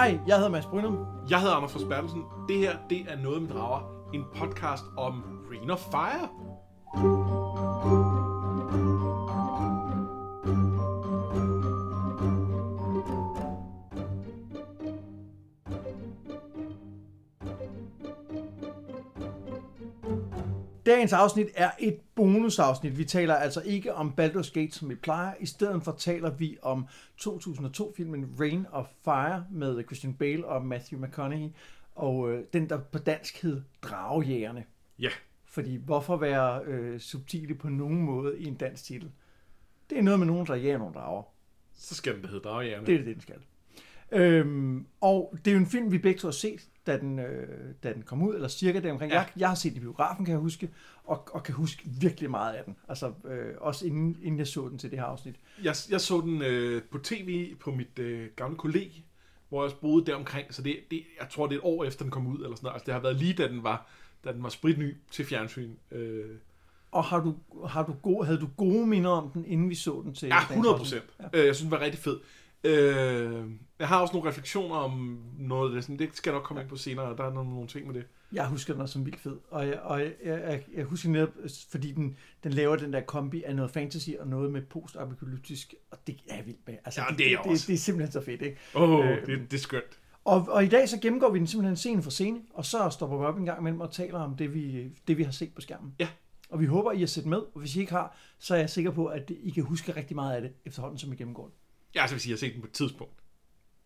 Hej, jeg hedder Mads Brynum. Jeg hedder Anders Forsbergelsen. Det her, det er Noget med Drager. En podcast om Ring of Fire. Dagens afsnit er et bonusafsnit. Vi taler altså ikke om Baldur's Gate, som vi plejer. I stedet for taler vi om 2002-filmen Rain of Fire med Christian Bale og Matthew McConaughey. Og øh, den, der på dansk hed Dragejægerne. Ja, Fordi hvorfor være øh, subtile på nogen måde i en dansk titel? Det er noget med nogen, der jager nogle drager. så skal den da hedde Dragejægerne. Det er det, den skal. Øhm, og det er jo en film, vi begge to har set, da den, øh, da den kom ud, eller cirka deromkring. Ja. Ja. Jeg, jeg har set den i biografen, kan jeg huske, og, og kan huske virkelig meget af den. Altså øh, også inden, inden jeg så den til det her afsnit. Jeg, jeg så den øh, på tv på mit øh, gamle kolleg, hvor jeg boede deromkring. Så det, det, jeg tror, det er et år efter den kom ud. Eller sådan noget. Altså, det har været lige, da den var, da den var spritny til fjernsyn. Øh, Og har du, har du gode, havde du gode minder om den, inden vi så den til ja, dagens 100 afsnit? procent. Ja. Øh, jeg synes, den var rigtig fed. Øh, jeg har også nogle refleksioner om noget af det. Sådan, det skal jeg nok komme ind på senere, og der er nogle, nogle ting med det. Jeg husker den også som vildt fed, og jeg, og jeg, jeg, jeg husker netop, fordi den, den laver den der kombi af noget fantasy og noget med postapokalyptisk, og det er jeg vildt med. Altså, Ja, det er jeg det, det, det er simpelthen så fedt, ikke? Åh, oh, Øh, det, det er skønt. Og, og i dag så gennemgår vi den simpelthen scene for scene, og så stopper vi op en gang imellem og taler om det, vi, det, vi har set på skærmen. Ja. Og vi håber, I har set med, og hvis I ikke har, så er jeg sikker på, at I kan huske rigtig meget af det, efterhånden som I gennemgår det. Ja, altså, sige, jeg har set den på et tidspunkt.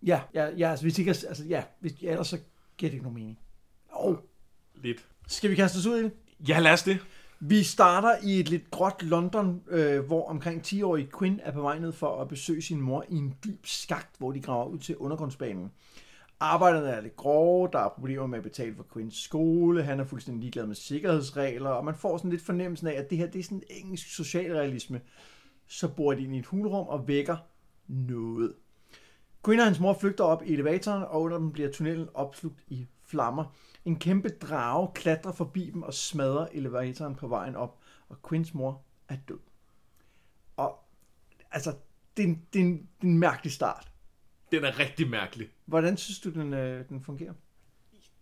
Ja, ja, ja altså hvis I ikke, altså ja, hvis, ja, ellers så giver det ikke nogen mening. Og Lidt. skal vi kaste os ud i det? Ja, lad os det. Vi starter i et lidt gråt London, øh, hvor omkring 10-årige Quinn er på vej ned for at besøge sin mor i en dyb skagt, hvor de graver ud til undergrundsbanen. Arbejderne er lidt grove, der er problemer med at betale for Quinns skole, han er fuldstændig ligeglad med sikkerhedsregler, og man får sådan lidt fornemmelsen af, at det her det er sådan engelsk socialrealisme. Så bor de ind i et hulrum og vækker noget. Quinn og hans mor flygter op i elevatoren, og under dem bliver tunnelen opslugt i flammer. En kæmpe drage klatrer forbi dem og smadrer elevatoren på vejen op, og Quinns mor er død. Og altså, det er en, det er en, det er en mærkelig start. Den er rigtig mærkelig. Hvordan synes du, den, øh, den fungerer?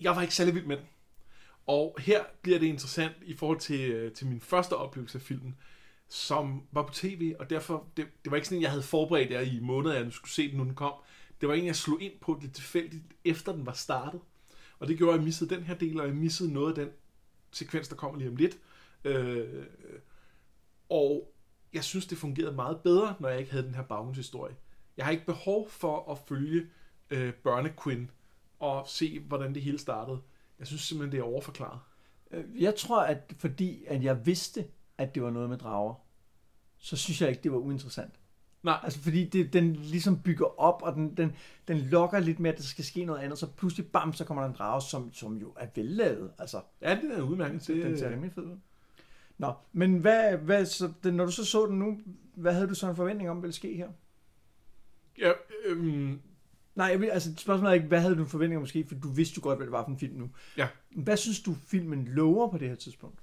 Jeg var ikke særlig vild med den. Og her bliver det interessant i forhold til, øh, til min første oplevelse af filmen, som var på tv, og derfor, det, det var ikke sådan, en, jeg havde forberedt jer i måneder, at jeg skulle se den, nu den kom. Det var en, jeg slog ind på lidt tilfældigt, efter den var startet. Og det gjorde, at jeg missede den her del, og jeg missede noget af den sekvens, der kommer lige om lidt. Øh, og jeg synes, det fungerede meget bedre, når jeg ikke havde den her baggrundshistorie. Jeg har ikke behov for at følge øh, børne-Quinn og se, hvordan det hele startede. Jeg synes simpelthen, det er overforklaret. Øh, jeg tror, at fordi at jeg vidste, at det var noget med drager, så synes jeg ikke, det var uinteressant. Nej, Altså fordi det, den ligesom bygger op, og den, den, den lokker lidt med, at der skal ske noget andet, så pludselig bam, så kommer der en drage, som, som jo er vellavet. Altså, ja, det er udmærket. Det, den ser rimelig fed ud. Nå, men hvad, hvad, så, den, når du så så den nu, hvad havde du så en forventning om, ville ske her? Ja, øhm, Nej, jeg vil, altså spørgsmålet er ikke, hvad havde du en forventning om måske, for du vidste jo godt, hvad det var for en film nu. Ja. Hvad synes du, filmen lover på det her tidspunkt?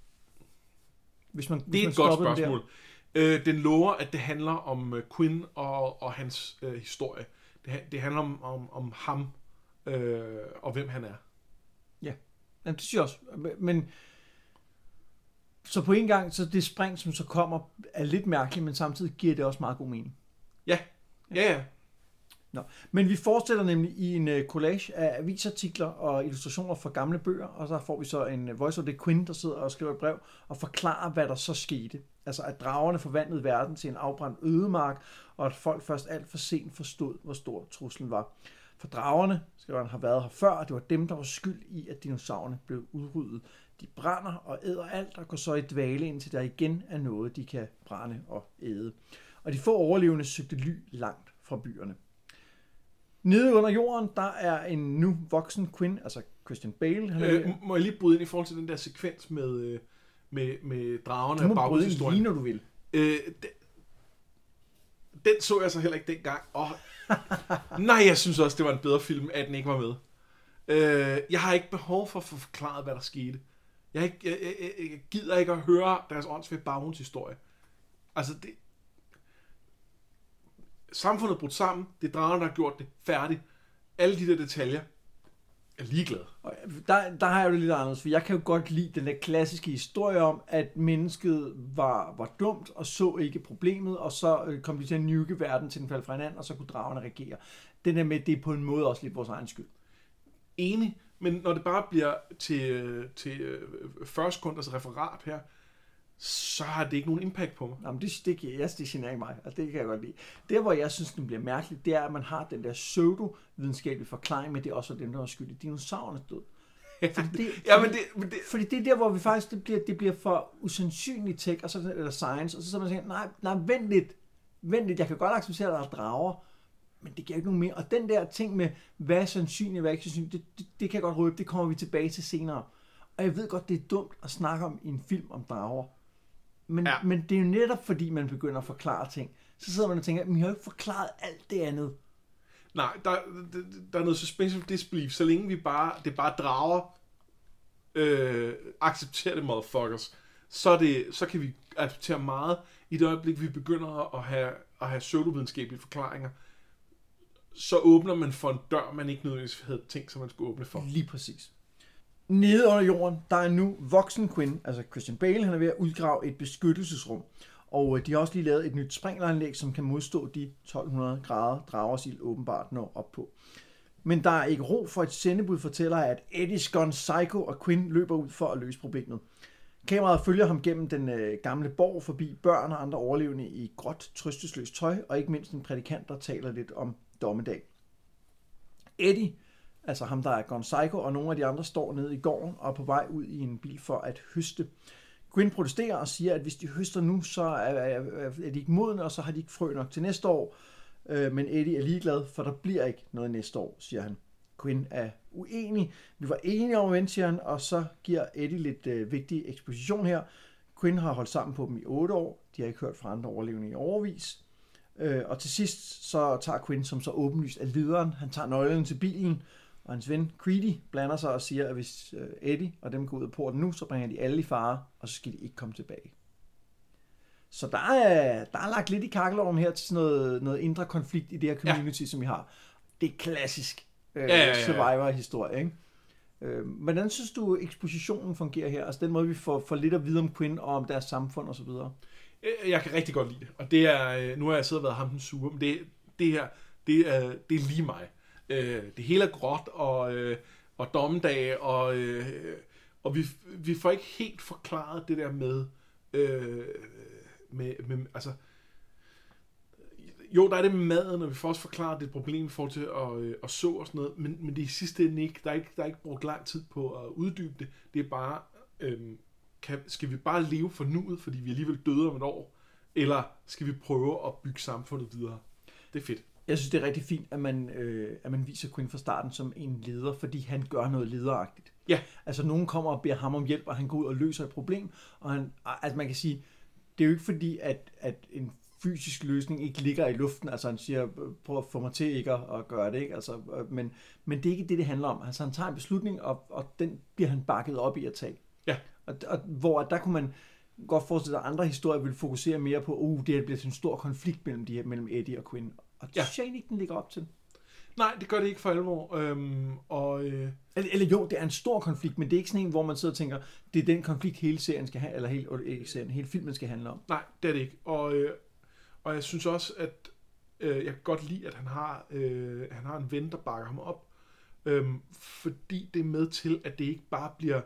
Hvis man, hvis det er man et godt spørgsmål. Øh, den lover, at det handler om øh, Quinn og, og hans øh, historie. Det, det handler om, om, om ham øh, og hvem han er. Jamen, det synes jeg også. Men så på en gang, så det spring, som så kommer, er lidt mærkeligt, men samtidig giver det også meget god mening. Ja, ja, ja. Nå. Men vi fortsætter nemlig i en øh, collage af avisartikler og illustrationer fra gamle bøger, og så får vi så en øh, voice of the Queen, der sidder og skriver et brev og forklarer, hvad der så skete. Altså at dragerne forvandlede verden til en afbrændt ødemark, og at folk først alt for sent forstod, hvor stor truslen var. For dragerne, skriver han, har været her før, og det var dem, der var skyld i, at dinosaurerne blev udryddet. De brænder og æder alt, og går så i dvale, indtil der igen er noget, de kan brænde og æde. Og de få overlevende søgte ly langt fra byerne. Nede under jorden, der er en nu voksen Quinn, altså Christian Bale. Han er, Øh, må jeg lige bryde ind i forhold til den der sekvens med, øh, med, med dragerne du må og bryde ind baggrundshistorien? lige, når du vil. Øh, den, den så jeg så heller ikke dengang. Og, nej, jeg synes også, det var en bedre film, at den ikke var med. Øh, jeg har ikke behov for at få forklaret, hvad der skete. Jeg, ikke, jeg, jeg, jeg, gider ikke at høre deres åndsvage baggrundshistorie. Altså, det... Samfundet er brudt sammen. Det er dragerne, der har gjort det. Færdigt. alle de der detaljer er ligeglad. Og der, der har jeg jo det lidt anderledes, for jeg kan jo godt lide den der klassiske historie om, at mennesket var, var dumt og så ikke problemet, og så øh, kom de til at nuke verden til den faldt fra hinanden, og så kunne dragerne regere. Den der med, det er på en måde også lidt vores egen skyld. Enig, men når det bare bliver til, øh, til øh, 40 sekunders referat her, så har det ikke nogen impact på mig. Jamen, det, det, det, det generer mig, og det kan jeg godt lide. Det, hvor jeg synes, den bliver mærkeligt, det er, at man har den der pseudo-videnskabelige forklaring, men det er også dem, der er skyld i dinosaurernes død. Fordi det, Ja, men det, men det, Fordi det er der, hvor vi faktisk, det bliver, det bliver for usandsynligt tech, og så, eller science, og så så man tænker, nej, nej, vent lidt, vent lidt, jeg kan godt acceptere, at der er drager, men det giver ikke nogen mere. Og den der ting med, hvad er sandsynligt, hvad er ikke sandsynligt, det, det, det kan jeg godt røbe, det kommer vi tilbage til senere. Og jeg ved godt, det er dumt at snakke om i en film om drager. Men, ja. Men det er jo netop, fordi man begynder at forklare ting. Så sidder man og tænker, men jeg har jo ikke forklaret alt det andet. nej, der, der, der er noget suspension disbelief, så længe vi bare, det bare drager, øh, accepterer det, motherfuckers, så, det, så kan vi acceptere meget. I det øjeblik, vi begynder at have, at have pseudovidenskabelige forklaringer, så åbner man for en dør, man ikke nødvendigvis havde tænkt sig, man skulle åbne for. Lige præcis. Nede under jorden, der er nu voksen Quinn, altså Christian Bale, han er ved at udgrave et beskyttelsesrum. Og øh, de har også lige lavet et nyt sprinkleranlæg, som kan modstå de 1200 grader dragersild åbenbart når op på. Men der er ikke ro for et sendebud fortæller, at Eddie's gone psycho, og Quinn løber ud for at løse problemet. Kameraet følger ham gennem den øh, gamle borg forbi børn og andre overlevende i gråt, trøstesløst tøj, og ikke mindst en prædikant, der taler lidt om dommedag. Eddie, altså ham, der er gone psycho, og nogle af de andre står nede i gården og er på vej ud i en bil for at høste. Quinn protesterer og siger, at hvis de høster nu, så er, er, er de ikke modne, og så har de ikke frø nok til næste år. Øh, men Eddie er ligeglad, for der bliver ikke noget næste år, siger han. Quinn er uenig. Vi var enige om at siger han, og så giver Eddie lidt øh, vigtig eksposition her. Quinn har holdt sammen på dem i 8 år. De har ikke hørt fra andre overlevende i overvis. Øh, og til sidst så tager Quinn, som så åbenlyst er lederen, han tager nøglen til bilen, og hans ven Creedy blander sig og siger, at hvis øh, Eddie og dem går ud af porten nu, så bringer de alle i fare, og så skal de ikke komme tilbage. Så der er, der er lagt lidt i kakkeloven her til sådan noget, noget indre konflikt i det her community, ja. som vi har. Det er klassisk øh, Ja, ja, ja, survivor-historie, ikke? Øh, hvordan synes du, ekspositionen fungerer her? Altså den måde, vi får, får lidt at vide om Quinn og om deres samfund osv.? Øh, Jeg kan rigtig godt lide det. Og det er, øh, nu har jeg siddet og været ham den sure, men det, det her, det er, det er lige mig. Øh, Det hele er gråt, og, øh, og dommedag, og, øh, og vi, vi får ikke helt forklaret det der med, øh, med, med altså, jo, der er det med maden, og vi får også forklaret det er et problem i forhold til at, øh, at så og sådan noget, men, men det er i sidste ende ikke, der er ikke, der er ikke brugt lang tid på at uddybe det. Det er bare, øh, kan, skal vi bare leve for nuet, fordi vi alligevel døde om et år, eller skal vi prøve at bygge samfundet videre? Det er fedt. Jeg synes, det er rigtig fint, at man, øh, at man viser Quinn fra starten som en leder, fordi han gør noget lederagtigt. Ja. Altså, nogen kommer og beder ham om hjælp, og han går ud og løser et problem, og han, altså man kan sige, det er jo ikke fordi, at, at en fysisk løsning ikke ligger i luften, altså han siger, prøv at få mig til ikke at, at gøre det, ikke? Altså, øh, men, men det er ikke det, det handler om. Altså han tager en beslutning, og, og den bliver han bakket op i at tage. Ja. Og, og hvor der kunne man godt forestille sig, at andre historier vil fokusere mere på, uh, det her bliver sådan en stor konflikt mellem, de her, mellem Eddie og Quinn. Og det Ja. synes jeg egentlig ikke, den ligger op til. Nej, det gør det ikke for alvor. Øhm, og øh, Eller, eller jo, det er en stor konflikt, men det er ikke sådan en, hvor man sidder og tænker, det er den konflikt, hele serien skal have, eller hele, øh, ikke serien, hele filmen skal handle om. nej, det er det ikke. Og, øh, og jeg synes også, at øh, jeg kan godt lide, at han har, øh, han har en ven, der bakker ham op. Øhm, fordi det er med til, at det ikke bare bliver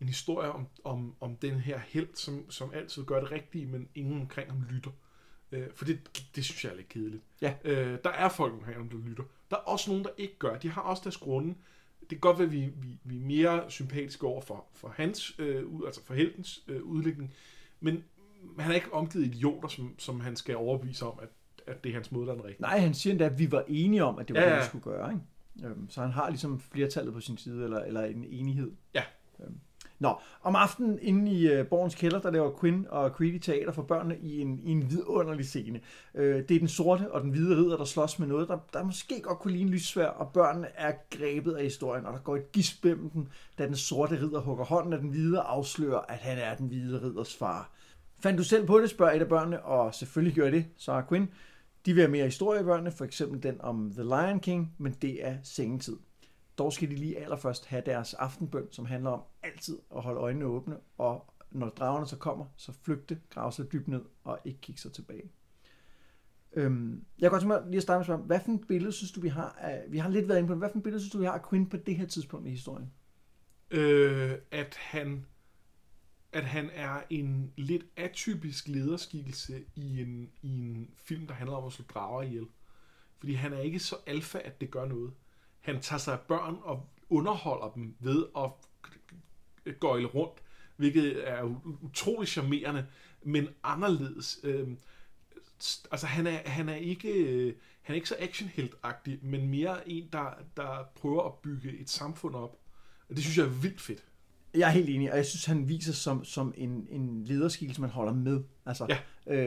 en historie om, om, om den her held, som, som altid gør det rigtige, men ingen omkring ham lytter. Øh, for det, det synes jeg er lidt kedeligt. Ja. Øh, der er folk omkring der lytter. Der er også nogen, der ikke gør. De har også deres grunde. Det kan godt være, at vi, vi, vi er mere sympatiske over for, for hans, øh, ud, altså for heltens øh, udlægning, men han er ikke omgivet idioter, som, som han skal overbevise om, at, at det er hans måde, der er den rigtige. Nej, han siger endda, at vi var enige om, at det var Ja, det, vi skulle gøre. Ikke? Øhm, Så han har ligesom flertallet på sin side, eller, eller en enighed. Ja. Øhm, Nå, om aftenen inde i øh, Borgens kælder, der laver Quinn og Creedy teater for børnene i en, i en vidunderlig scene. Øh, det er den sorte og den hvide ridder, der slås med noget, der, der måske godt kunne ligne lyssvær, og børnene er grebet af historien, og der går et gisp mellem dem, da den sorte ridder hugger hånden af den hvide og afslører, at han er den hvide ridders far. Fandt du selv på det, spørger et af børnene, og selvfølgelig gør det, så Quinn. De vil have mere historie i børnene, for eksempel den om The Lion King, men det er sengetid. Dog skal de lige allerførst have deres aftenbøn, som handler om altid at holde øjnene åbne, og når dragerne så kommer, så flygte, grave sig dybt ned og ikke kigge sig tilbage. Øhm, jeg kan godt tænke mig lige at starte med at spørge, hvad for et billede synes du, vi har af, vi har lidt været inde på det, hvad for et billede synes du, vi har af Quinn på det her tidspunkt i historien? Øh, at han at han er en lidt atypisk lederskikkelse i en, i en film, der handler om at slå drager ihjel. Fordi han er ikke så alfa, at det gør noget. Han tager sig af børn og underholder dem ved at gøjle rundt, hvilket er utrolig charmerende, men anderledes. Øh, altså han er, han er ikke han er ikke så actionheltagtig, men mere en, der, der prøver at bygge et samfund op. Og det synes jeg er vildt fedt. Jeg er helt enig, og jeg synes, han viser som, som en, en lederskikkelse, man holder med. Altså, Ja.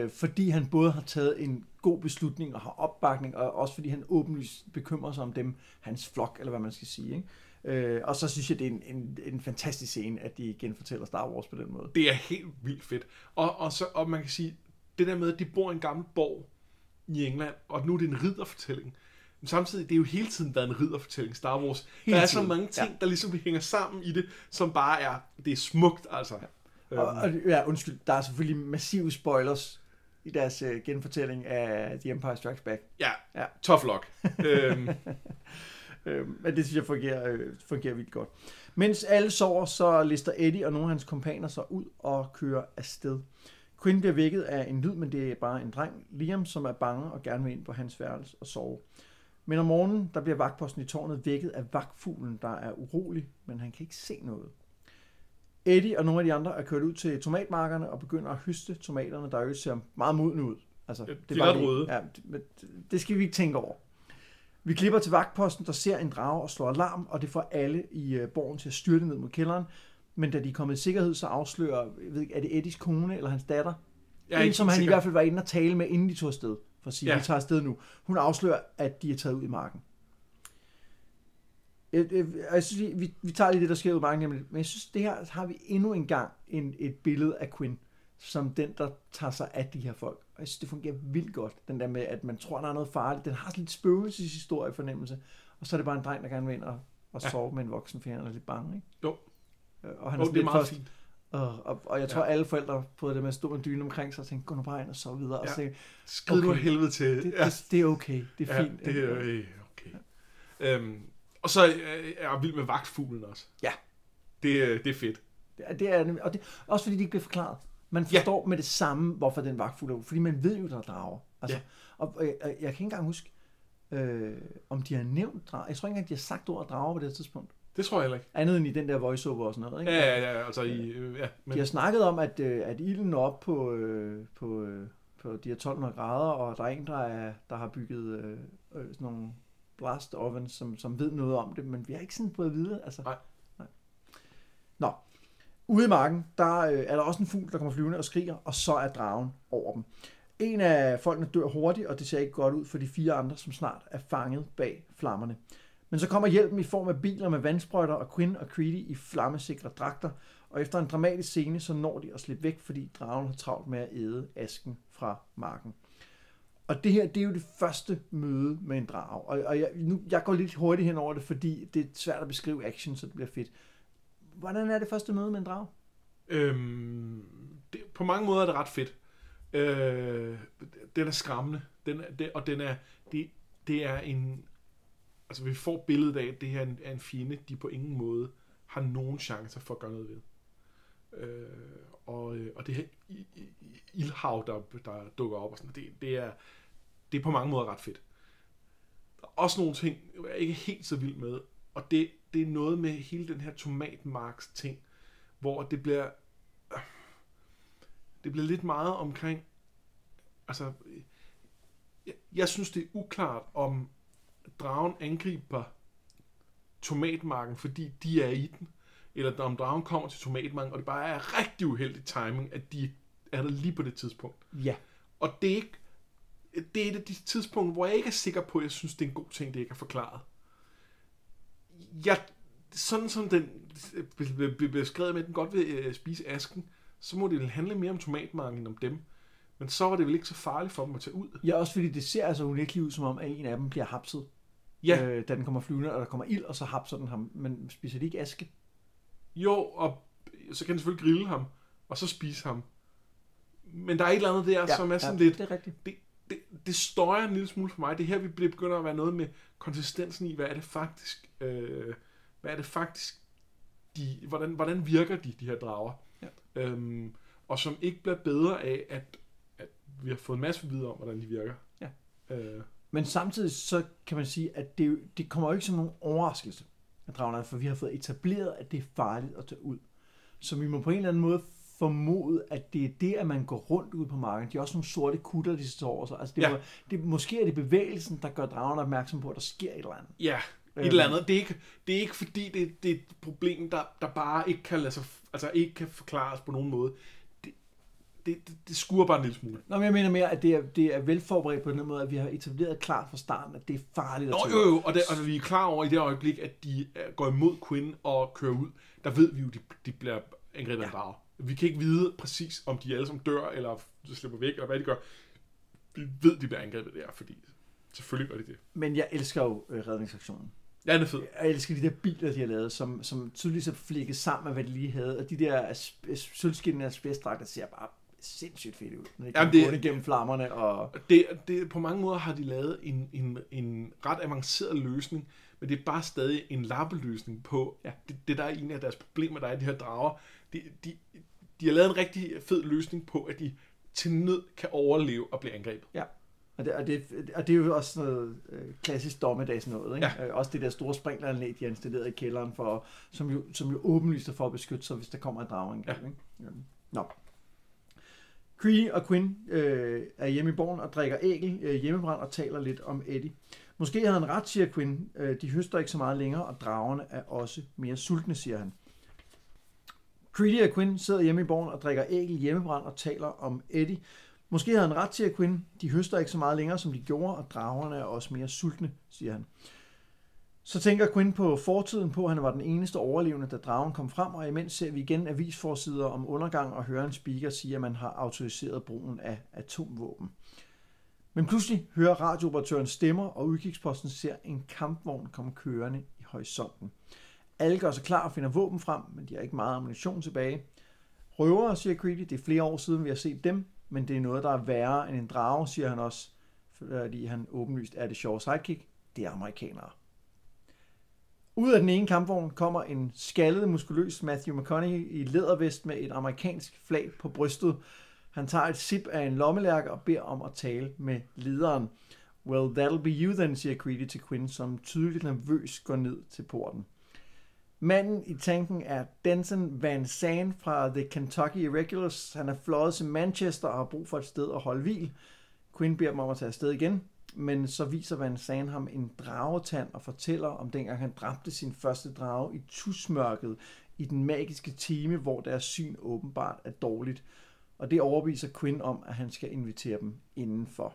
øh, fordi han både har taget en god beslutning og har opbakning, og også fordi han åbenlyst bekymrer sig om dem, hans flok, eller hvad man skal sige. Ikke? Øh, og så synes jeg, det er en, en, en fantastisk scene, at de genfortæller Star Wars på den måde. Det er helt vildt fedt. Og, og, så, og man kan sige, det der med, at de bor i en gammel borg i England, og nu er det en ridderfortælling. Men samtidig, det er jo hele tiden været en ridderfortælling, Star Wars. Hele der er så tiden, mange ting, ja. der ligesom hænger sammen i det, som bare er, det er smukt, altså. Ja. Og, og, ja, undskyld, der er selvfølgelig massive spoilers i deres øh, genfortælling af The Empire Strikes Back. ja, Ja. ja. tough luck. øhm, Øh, men det synes jeg fungerer, øh, fungerer vildt godt. Mens alle sover, så lister Eddie og nogle af hans kompaner sig ud og kører afsted. Quinn bliver vækket af en lyd, men det er bare en dreng, Liam, som er bange og gerne vil ind på hans værelse og sove. Men om morgenen, der bliver vagtposten i tårnet vækket af vagtfuglen, der er urolig, men han kan ikke se noget. Eddie og nogle af de andre er kørt ud til tomatmarkerne og begynder at høste tomaterne, der jo ser meget modne ud. Altså, det de er bare ret røde. Ja, det- det skal vi ikke tænke over. Vi klipper til vagtposten, der ser en drage og slår alarm, og det får alle i øh, borgen til at styrte ned mod kælderen. Men da de er kommet i sikkerhed, så afslører, jeg ved ikke, er det Eddies kone eller hans datter? jeg er en, ikke som han sikker. i hvert fald var inde og tale med, inden de tog afsted. For at sige, ja. Ja. vi tager afsted nu. Hun afslører, at de er taget ud i marken. Jeg, jeg, jeg synes, lige- vi, vi tager lige det, der sker ud i marken, nemlig. men jeg synes, det her har vi endnu en gang en, et billede af Quinn, som den, der tager sig af de her folk. Og jeg synes, det fungerer vildt godt, den der med, at man tror, der er noget farligt. Den har sådan lidt spøgelseshistorie fornemmelse, og så er det bare en dreng, der gerne vil ind og, og Ja. sove med en voksen, for han er lidt bange. Ikke? Jo. Øh, Og han er, sådan det er lidt meget først, fint. og, og, og jeg tror, Ja. alle forældre fået det med at stå en dyne omkring sig og tænke, gå nu bare ind og sove videre. Og Ja. så tænke, Skrid okay. nu helvede til. det, ja. det, det er okay, det er ja, fint. det er øh, okay. Øhm, og så øh, er jeg vild med vagtfuglen også. Ja. Det, det er fedt. Det er, det er, og det, også fordi det ikke bliver forklaret. Man Ja. forstår med det samme, hvorfor den vagtfugl er, fordi man ved jo, der er drager. Altså, Ja. Og, og jeg, jeg, kan ikke engang huske, øh, om de har nævnt drager. Jeg tror ikke engang, de har sagt ordet drager på det tidspunkt. Det tror jeg heller ikke. Andet end i den der voiceover og sådan noget. Ikke? Ja, ja, ja, altså i, øh, ja, men, De har snakket om, at, øh, at ilden når op på, øh, på, øh, på de her 1200 grader, og der er en, der, er, der har bygget øh, øh, sådan nogle blast ovens, som, som ved noget om det, men vi har ikke sådan fået at vide. Altså. Nej. Ude i marken, der øh, er der også en fugl, der kommer flyvende og skriger, og så er dragen over dem. En af folkene dør hurtigt, og det ser ikke godt ud for de fire andre, som snart er fanget bag flammerne. Men så kommer hjælpen i form af biler med vandsprøjter og Quinn og Creedy i flammesikre dragter, og efter en dramatisk scene, så når de at slippe væk, fordi dragen har travlt med at æde asken fra marken. Og det her, det er jo det første møde med en drage. Og, og jeg, nu, jeg går lidt hurtigt hen over det, fordi det er svært at beskrive action, så det bliver fedt. Hvordan er det første møde med en drag? øhm, det, på mange måder er det ret fedt. Øh, den er skræmmende. Den er, det, og den er, det, det er en... Altså, vi får billedet af, at det her er en, er en fjende, de på ingen måde har nogen chance for at gøre noget ved. Øh, og, øh, og det her ildhav, der, der dukker op, og sådan, det, det, er, det er på mange måder ret fedt. Der er også nogle ting, jeg er ikke helt så vild med, og det, det er noget med hele den her tomatmarks ting, hvor det bliver det bliver lidt meget omkring altså jeg, jeg synes det er uklart om dragen angriber tomatmarken fordi de er i den eller om dragen kommer til tomatmarken og det bare er rigtig uheldig timing at de er der lige på det tidspunkt Ja. og det er ikke det er et af de tidspunkter, hvor jeg ikke er sikker på, at jeg synes, det er en god ting, det ikke er forklaret. Jeg, sådan som den bliver beskrevet med, at den godt vil øh, spise asken, så må det vel handle mere om tomatmarken end om dem. Men så var det vel ikke så farligt for dem at tage ud. Ja, også fordi det ser altså unægteligt ud, som om, at en af dem bliver hapset, Ja, øh, da den kommer flyvende, og der kommer ild, og så hapser den ham. Men spiser de ikke aske? jo, og så kan den selvfølgelig grille ham, og så spise ham. Men der er et eller andet der, ja, som er sådan ja, lidt... det er rigtigt. det, det, det støjer en lille smule for mig. Det er her, vi bliver- begynder at være noget med konsistensen i, hvad er det faktisk, øh, hvad er det faktisk, de, hvordan, hvordan virker de, de her drager. Ja. Øhm, og som ikke bliver bedre af, at, at vi har fået en masse vide om, hvordan de virker. Ja. Øh, Men samtidig så kan man sige, at det, det kommer jo ikke som nogen overraskelse at dragerne, for vi har fået etableret, at det er farligt at tage ud. Så vi må på en eller anden måde formode, at det er det, at man går rundt ude på marken. De er også nogle sorte kutter, de står over sig. Altså det, Ja. ja. det, måske er det bevægelsen, der gør dragerne opmærksom på, at der sker et eller andet. ja, et eller andet. Det er ikke, det er ikke fordi, det, det er et problem, der, der bare ikke kan, lade sig, altså ikke kan forklares på nogen måde. Det, det, det, det bare en lille smule. Nå, men jeg mener mere, at det er, det er velforberedt på den måde, at vi har etableret klart fra starten, at det er farligt at Nå, tage jo, jo, og, det, og vi er klar over i det øjeblik, at de øh, går imod Quinn og kører ud, der ved vi jo, at de, de bliver angrebet af Ja. drager. Vi kan ikke vide præcis, om de alle sammen dør, eller slipper væk, eller hvad de gør. Vi ved, de bliver angrebet der, fordi selvfølgelig gør de det. Men jeg elsker jo øh, redningsaktionen. Ja, den er fed. Jeg elsker de der biler, de har lavet, som, som tydeligt er flækket sammen med, hvad de lige havde. Og de der sølvskinnende asbestdragter ser bare sindssygt fedt ud. Når de Jamen, det- det... igennem flammerne. Og... Det, det, på mange måder har de lavet en, en, en ret avanceret løsning, men det er bare stadig en lappeløsning på Ja. det, det, der er en af deres problemer, der er de her drager. De, de, de har lavet en rigtig fed løsning på, at de til nød kan overleve og blive angrebet. Og det, og, det, og det er jo også noget øh, klassisk dommedags noget. Ikke? Ja. Øh, også det der store sprinkleranlæg, de har installeret i kælderen, for, som, jo, som jo åbenlyst er for at beskytte sig, hvis der kommer en drageangreb. Ja. Ikke? Ja. Nå. Cree og Quinn øh, er hjemme i borgen og drikker ægel øh, hjemmebrand og taler lidt om Eddie. Måske havde han ret, siger Quinn. Øh, de høster ikke så meget længere, og dragerne er også mere sultne, siger han. Creedy og Quinn sidder hjemme i borgen og drikker ægel hjemmebrand og taler om Eddie. Måske havde han ret, til at Quinn. De høster ikke så meget længere, som de gjorde, og dragerne er også mere sultne, siger han. Så tænker Quinn på fortiden på, at han var den eneste overlevende, da dragen kom frem, og imens ser vi igen avisforsider om undergang og hører en speaker sige, at man har autoriseret brugen af atomvåben. Men pludselig hører radiooperatøren stemmer, og udkigsposten ser en kampvogn komme kørende i horisonten. Alle gør sig klar og finder våben frem, men de har ikke meget ammunition tilbage. Røvere, siger Creedy, det er flere år siden, vi har set dem, men det er noget, der er værre end en drage, siger han også, fordi han åbenlyst er det sjove sidekick. Det er amerikanere. Ud af den ene kampvogn kommer en skaldet, muskuløs Matthew McConaughey i lædervest med et amerikansk flag på brystet. Han tager et sip af en lommelærke og beder om at tale med lederen. Well, that'll be you then, siger Creedy til Quinn, som tydeligt nervøs går ned til porten. Manden i tanken er Denton Van Zandt fra The Kentucky Irregulars. Han er fløjet til Manchester og har brug for et sted at holde hvil. Quinn beder dem om at tage afsted igen, men så viser Van Zandt ham en dragetand og fortæller om dengang han dræbte sin første drage i tusmørket i den magiske time, hvor deres syn åbenbart er dårligt. Og det overbeviser Quinn om, at han skal invitere dem indenfor.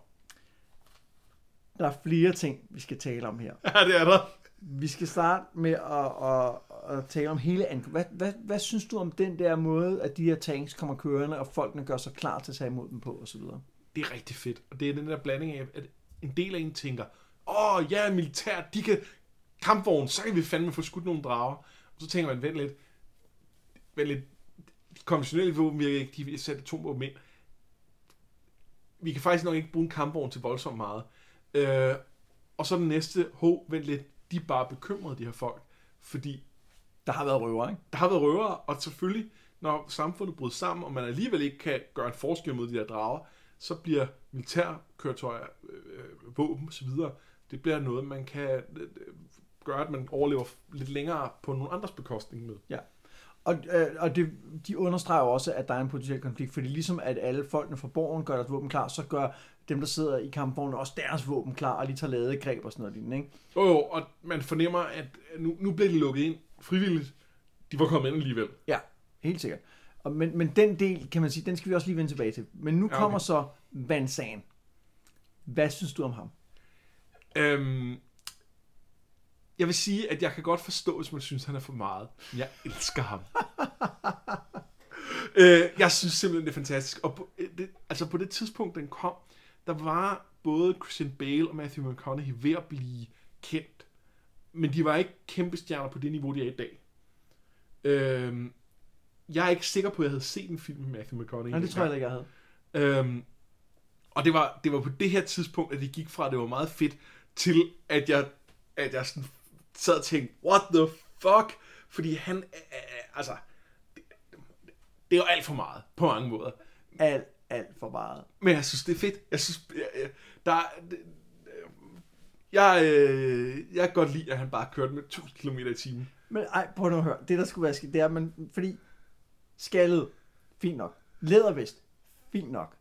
Der er flere ting, vi skal tale om her. Ja, det er der. Vi skal starte med at, at, at tale om hele ankomsten. Hvad, hvad, hvad synes du om den der måde, at de her tanks kommer kørende, og folkene gør sig klar til at tage imod dem på osv.? Det er rigtig fedt. Og det er den der blanding af, at en del af en tænker, åh, oh, ja, militær, de kan kampvogn, så kan vi fandme få skudt nogle drager. Og så tænker man, vent lidt, vent lidt, de konventionelle våben virker ikke, de vil sætte atomvåben ind. Vi kan faktisk nok ikke bruge en kampvogn til voldsomt meget. Øh, og så den næste, ho, vent lidt, de er bare bekymrede, de her folk. Fordi der har været røver, ikke? der har været røvere, og selvfølgelig, når samfundet bryder sammen, og man alligevel ikke kan gøre en forskel mod de der drager, så bliver militærkøretøjer, øh, våben osv., det bliver noget, man kan øh, gøre, at man overlever lidt længere på nogle andres bekostning med. Og, øh, og det, de understreger også, at der er en potentiel konflikt, fordi ligesom at alle folkene fra borgen gør deres våben klar, så gør dem, der sidder i kampvognen, også deres våben klar, og de tager ladegreb og sådan noget lignende, ikke? Jo, jo, og man fornemmer, at nu, nu bliver de lukket ind frivilligt. De var kommet ind alligevel. Ja, helt sikkert. Og, men, men den del, kan man sige, den skal vi også lige vende tilbage til. Men nu Ja, okay. kommer så Van Zandt. Hvad synes du om ham? Øhm, jeg vil sige, at jeg kan godt forstå, hvis man synes, han er for meget. Jeg elsker ham. øh, jeg synes simpelthen, det er fantastisk. Og på, øh, det, altså på det tidspunkt, den kom, der var både Christian Bale og Matthew McConaughey ved at blive kendt. Men de var ikke kæmpe stjerner på det niveau, de er i dag. Øh, jeg er ikke sikker på, at jeg havde set en film med Matthew McConaughey. Nej, det tror jeg ikke, jeg havde. Øhm, og det var, det var på det her tidspunkt, at det gik fra, at det var meget fedt, til at jeg, at jeg sådan sad og tænkte, what the fuck? Fordi han, øh, altså, det, det er jo alt for meget, på mange måder. Alt, alt for meget. Men jeg synes, det er fedt. Jeg synes, jeg, jeg- der er- jeg, øh, jeg kan godt lide, at han bare kørte med 1000 km i timen. Men ej, prøv nu at høre. Det, der skulle være skidt, det er, man, fordi skaldet, fint nok. Lædervest, fint nok.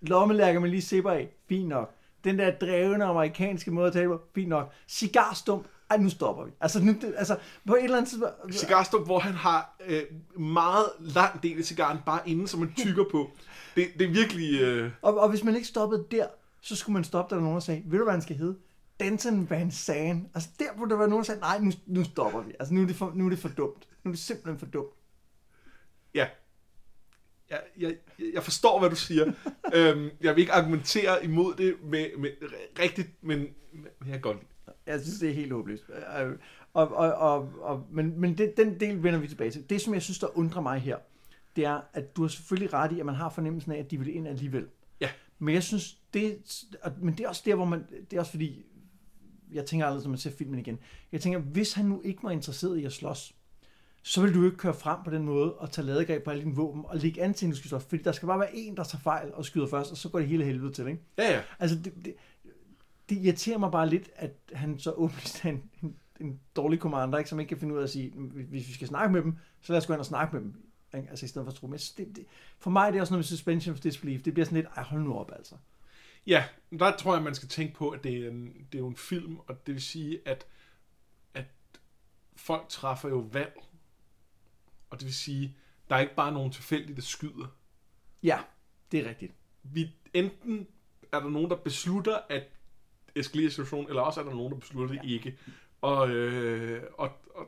Lommelærker med lige zipper af, fint nok. Den der drevne amerikanske måde at tale på, fint nok. Cigarstump, ej, nu stopper vi. Altså, nu, det, altså på et eller andet tidspunkt... Cigarstump, hvor han har øh, meget lang del af cigaren bare inde, som man tykker på. Det, det er virkelig... Øh, Og, og hvis man ikke stoppede der, så skulle man stoppe, da der nogen, der sagde, ved du, hvad han skal hedde? Denton Van Zandt. Altså der burde der være nogen, der sagde, nej, nu, nu stopper vi. Altså nu er, det for, nu er det for dumt. Nu er det simpelthen for dumt. Ja. Jeg, jeg, jeg forstår, hvad du siger. øhm, jeg vil ikke argumentere imod det med, med rigtigt, men, men jeg kan godt lide. Jeg synes, det er helt håbløst. Øh, Og, og, og, og, men men det, den del vender vi tilbage til. Det, som jeg synes, der undrer mig her, det er, at du har selvfølgelig ret i, at man har fornemmelsen af, at de vil ind alligevel. Ja. Men jeg synes, det, men det er også der, hvor man, det er også fordi, jeg tænker aldrig, når man ser filmen igen, jeg tænker, hvis han nu ikke var interesseret i at slås, så vil du ikke køre frem på den måde og tage ladegreb på alle dine våben og lægge an til, at du skal slås. Fordi der skal bare være en, der tager fejl og skyder først, og så går det hele helvede til, ikke? Ja, ja. Altså, det, det, det irriterer mig bare lidt, at han så åbenlyst er en, en, en dårlig commander, ikke, som ikke kan finde ud af at sige, hvis vi skal snakke med dem, så lad os gå ind og snakke med dem. Ikke? Altså i stedet for at tro. Men det, det, for mig er det også noget med suspension of disbelief. Det bliver sådan lidt, ej hold nu op altså. Ja, der tror jeg, man skal tænke på, at det er, en, det er jo en film, og det vil sige, at, at folk træffer jo valg. Og det vil sige, der er ikke bare nogen tilfældige, der skyder. Ja, det er rigtigt. Vi, enten er der nogen, der beslutter at eskalere situationen, eller også er der nogen, der beslutter det ikke. Og, øh, og, og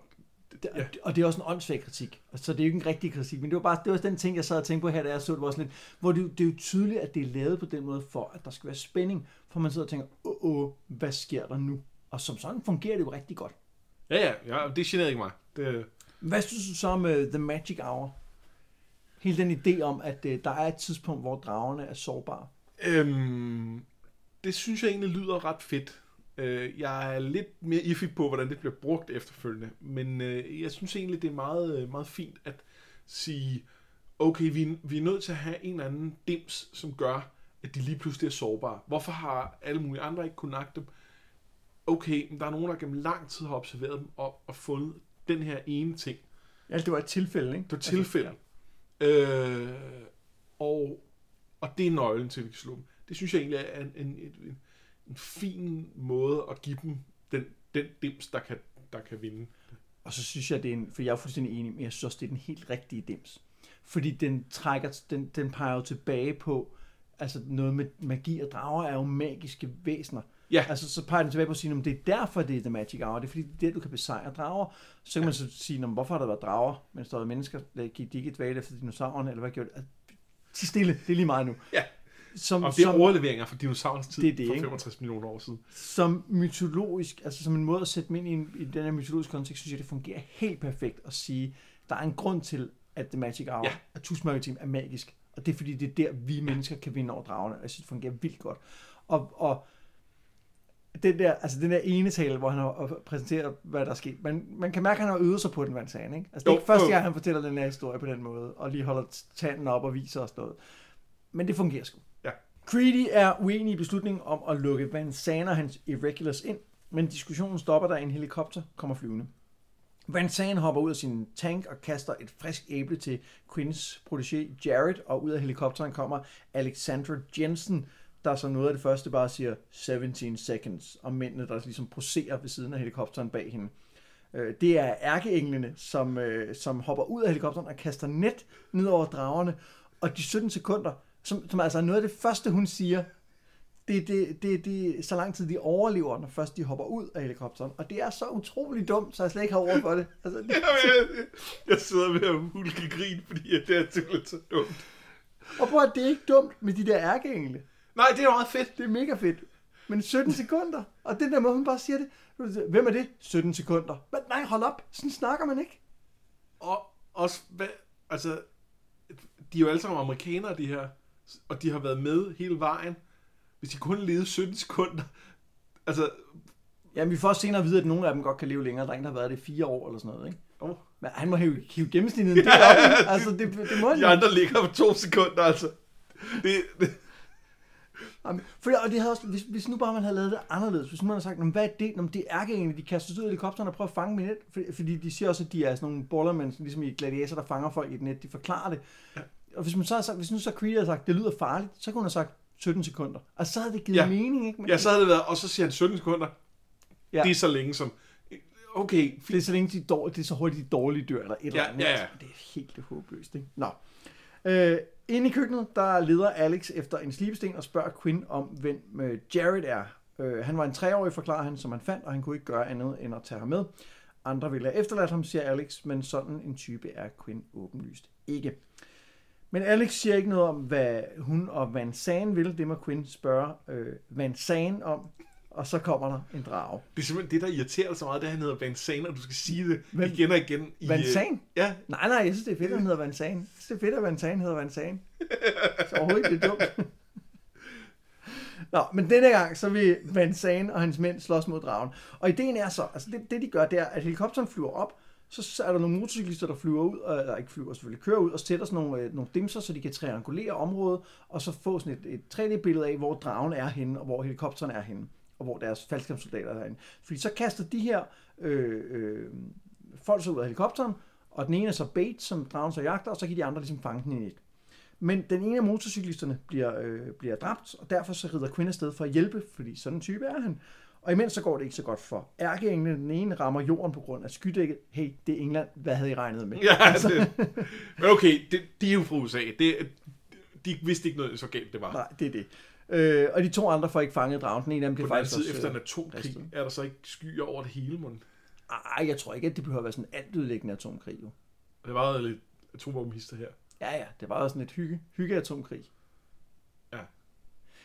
Det, Ja. ja. Og det er også en åndssvag kritik. Så det er jo ikke en rigtig kritik, men det var bare det var den ting, jeg sad og tænkte på her, da jeg så det var sådan lidt, hvor det, det er jo tydeligt, at det er lavet på den måde for, at der skal være spænding, for man sidder og tænker, åh, åh, hvad sker der nu? Og som sådan fungerer det jo rigtig godt. ja, ja, ja, det generer ikke mig. Det, Hvad synes du så om uh, The Magic Hour? Hele den idé om, at uh, der er et tidspunkt, hvor dragerne er sårbare. Øhm, det synes jeg egentlig lyder ret fedt. Øh, jeg er lidt mere iffy på, hvordan det bliver brugt efterfølgende, men øh, jeg synes egentlig, det er meget, øh, meget fint at sige, okay, vi, er- vi er nødt til at have en eller anden dims, som gør, at de lige pludselig er sårbare. Hvorfor har alle mulige andre ikke kunnet dem? Okay, men der er nogen, der gennem lang tid har observeret dem og, og fundet den her ene ting. Ja, det var et tilfælde, ikke? Det var tilfælde. Øh, og, og det er nøglen til, at vi kan slå dem. Det synes jeg egentlig er en, en, en, en fin måde at give dem den, den dims, der kan, der kan vinde. Og så synes jeg, det er en, for jeg er fuldstændig enig, men jeg synes også, det er den helt rigtige dims. Fordi den trækker, den, den peger jo tilbage på, altså noget med magi og drager er jo magiske væsener. Ja. Altså så peger den tilbage på at sige, at det er derfor, det er The Magic Hour. Det er fordi, det er der, du kan besejre drager. Så kan Ja. man så sige, "Nå, men hvorfor har der været drager, mens der var mennesker? Gik de ikke et valg efter dinosaurerne, eller hvad gjorde det? Altså, Til stille, det er lige meget nu. Ja. Som, Og det er som, overleveringer fra dinosaurens tid Det er det, for ikke? 65 millioner år siden. som mytologisk, altså som en måde at sætte dem ind i, en, i den her mytologiske kontekst, synes jeg, det fungerer helt perfekt at sige, der er en grund til, at The Magic Hour, Ja. at Tusmørke er magisk. Og det er fordi, det er der, vi mennesker kan vinde over dragerne. Og jeg synes, det fungerer vildt godt. Og, og den der, altså den der ene tale, hvor han har præsenteret, hvad der er sket. Man, man kan mærke, at han har øvet sig på den, hvad han sagde. Ikke? Altså, det er Jo, ikke første gang, han fortæller den her historie på den måde, og lige holder tanden op og viser os noget. Men det fungerer sgu. Creedy er uenig i beslutningen om at lukke Van Zandt og hans Irregulars ind, men diskussionen stopper, da en helikopter kommer flyvende. Van Zandt hopper ud af sin tank og kaster et frisk æble til Quinns protégé Jared, og ud af helikopteren kommer Alexandra Jensen, der som noget af det første bare siger 17 seconds, og mændene, der ligesom poserer ved siden af helikopteren bag hende. Øh, det er ærkeenglene, som, øh, som hopper ud af helikopteren og kaster net ned over dragerne, og de 17 sekunder, som, som altså er noget af det første, hun siger, det, det, det, det, så lang tid de overlever, når først de hopper ud af helikopteren. Og det er så utroligt dumt, så jeg slet ikke har ord for det. Altså, det jeg, jeg, jeg sidder ved at hulke grin, fordi det er simpelthen så dumt. og prøv at det er ikke dumt med de der ærkeengle. Nej, det er meget fedt. Det er mega fedt. Men 17 sekunder. Og den der måde, hun bare siger det. Hvem er det? 17 sekunder. Men nej, hold op. Sådan snakker man ikke. Og også, hvad, altså, de er jo alle sammen amerikanere, de her, og de har været med hele vejen. Hvis de kun levede 17 sekunder, altså, Jamen, vi får også senere at vide, at nogle af dem godt kan leve længere. Der er en, der har været det i fire år eller sådan noget, ikke? oh, Men han må hive, hive gennemsnittet en del op, ikke? Altså, det, det må han de andre ligger på to sekunder, altså. Det, det, Jamen, For, og det havde også, hvis, hvis nu bare man havde lavet det anderledes, hvis nu man havde sagt, "Nå, men hvad er det? Nå, det er ærkeengene, de kaster ud af helikopteren og prøver at fange med net, fordi, fordi de siger også, at de er sådan nogle bollermænd, ligesom i gladiator, der fanger folk i et net, de forklarer det. Ja. Og hvis, man så sagt, hvis nu så Creed havde sagt, det lyder farligt, så kunne hun have sagt 17 sekunder. Og så havde det givet Ja. mening, ikke? Men ja, så havde det været, og så siger han 17 sekunder. Ja. Det er så længe som, okay, det er så længe de dårlige, det er så hurtigt, de dårlige dør, eller et eller andet. ja, ja. Altså, Det er helt håbløst, ikke? Nå. Øh, inde i køkkenet, der leder Alex efter en slibesten og spørger Quinn om, hvem øh, Jared er. Øh, han var en treårig, forklarer han, som han fandt, og han kunne ikke gøre andet end at tage ham med. Andre ville have efterladt ham, siger Alex, men sådan en type er Quinn åbenlyst ikke. Men Alex siger ikke noget om, hvad hun og Van Zandt vil. Det må Quinn spørge øh, Van Zandt om, og så kommer der en drage. det er simpelthen det, der irriterer så meget, det er, at han hedder Van Zandt, og du skal sige det Hvem? igen og igen. I, Van øh, Zandt? Ja, Nej, nej, jeg synes, det er fedt, at han hedder Van Zandt. Jeg synes, det er fedt, at Van Zandt hedder Van Zandt. Så overhovedet ikke det er dumt. Nå, men denne gang, så vil Van Zandt og hans mænd slås mod dragen. Og ideen er så, altså det, det de gør, det er, at helikopteren flyver op, så er der nogle motorcyklister, der flyver ud, og, eller ikke flyver selvfølgelig, kører ud og sætter sådan nogle, øh, nogle dimser, så de kan triangulere området, og så få sådan et, et 3D-billede af, hvor dragen er henne, og hvor helikopteren er henne, og hvor deres faldskabssoldater er henne. Fordi så kaster de her øh, øh, folk så ud af helikopteren, og den ene er så bait, som dragen så jagter, og så kan de andre ligesom fange den i net. Men den ene af motorcyklisterne bliver, øh, bliver dræbt, og derfor så rider Quinn afsted for at hjælpe, fordi sådan en type er han. Og imens så går det ikke så godt for ærkeenglen. Den ene rammer jorden på grund af skydækket. Hey, det er England. Hvad havde I regnet med? ja det, men okay, det, de er jo fra USA. Det, de vidste ikke noget så galt, det var. Nej, det er det. Øh, og de to andre får ikke fanget dragen. Den ene af dem bliver faktisk side, også, efter en øh, atomkrig, ristet. er der så ikke skyer over det hele, mon? Ej, jeg tror ikke, at det behøver at være sådan en altødelæggende atomkrig. Jo. Det var lidt atomvåbenhister her. Ja, ja, det var også sådan et hygge, hygge-atomkrig. Ja.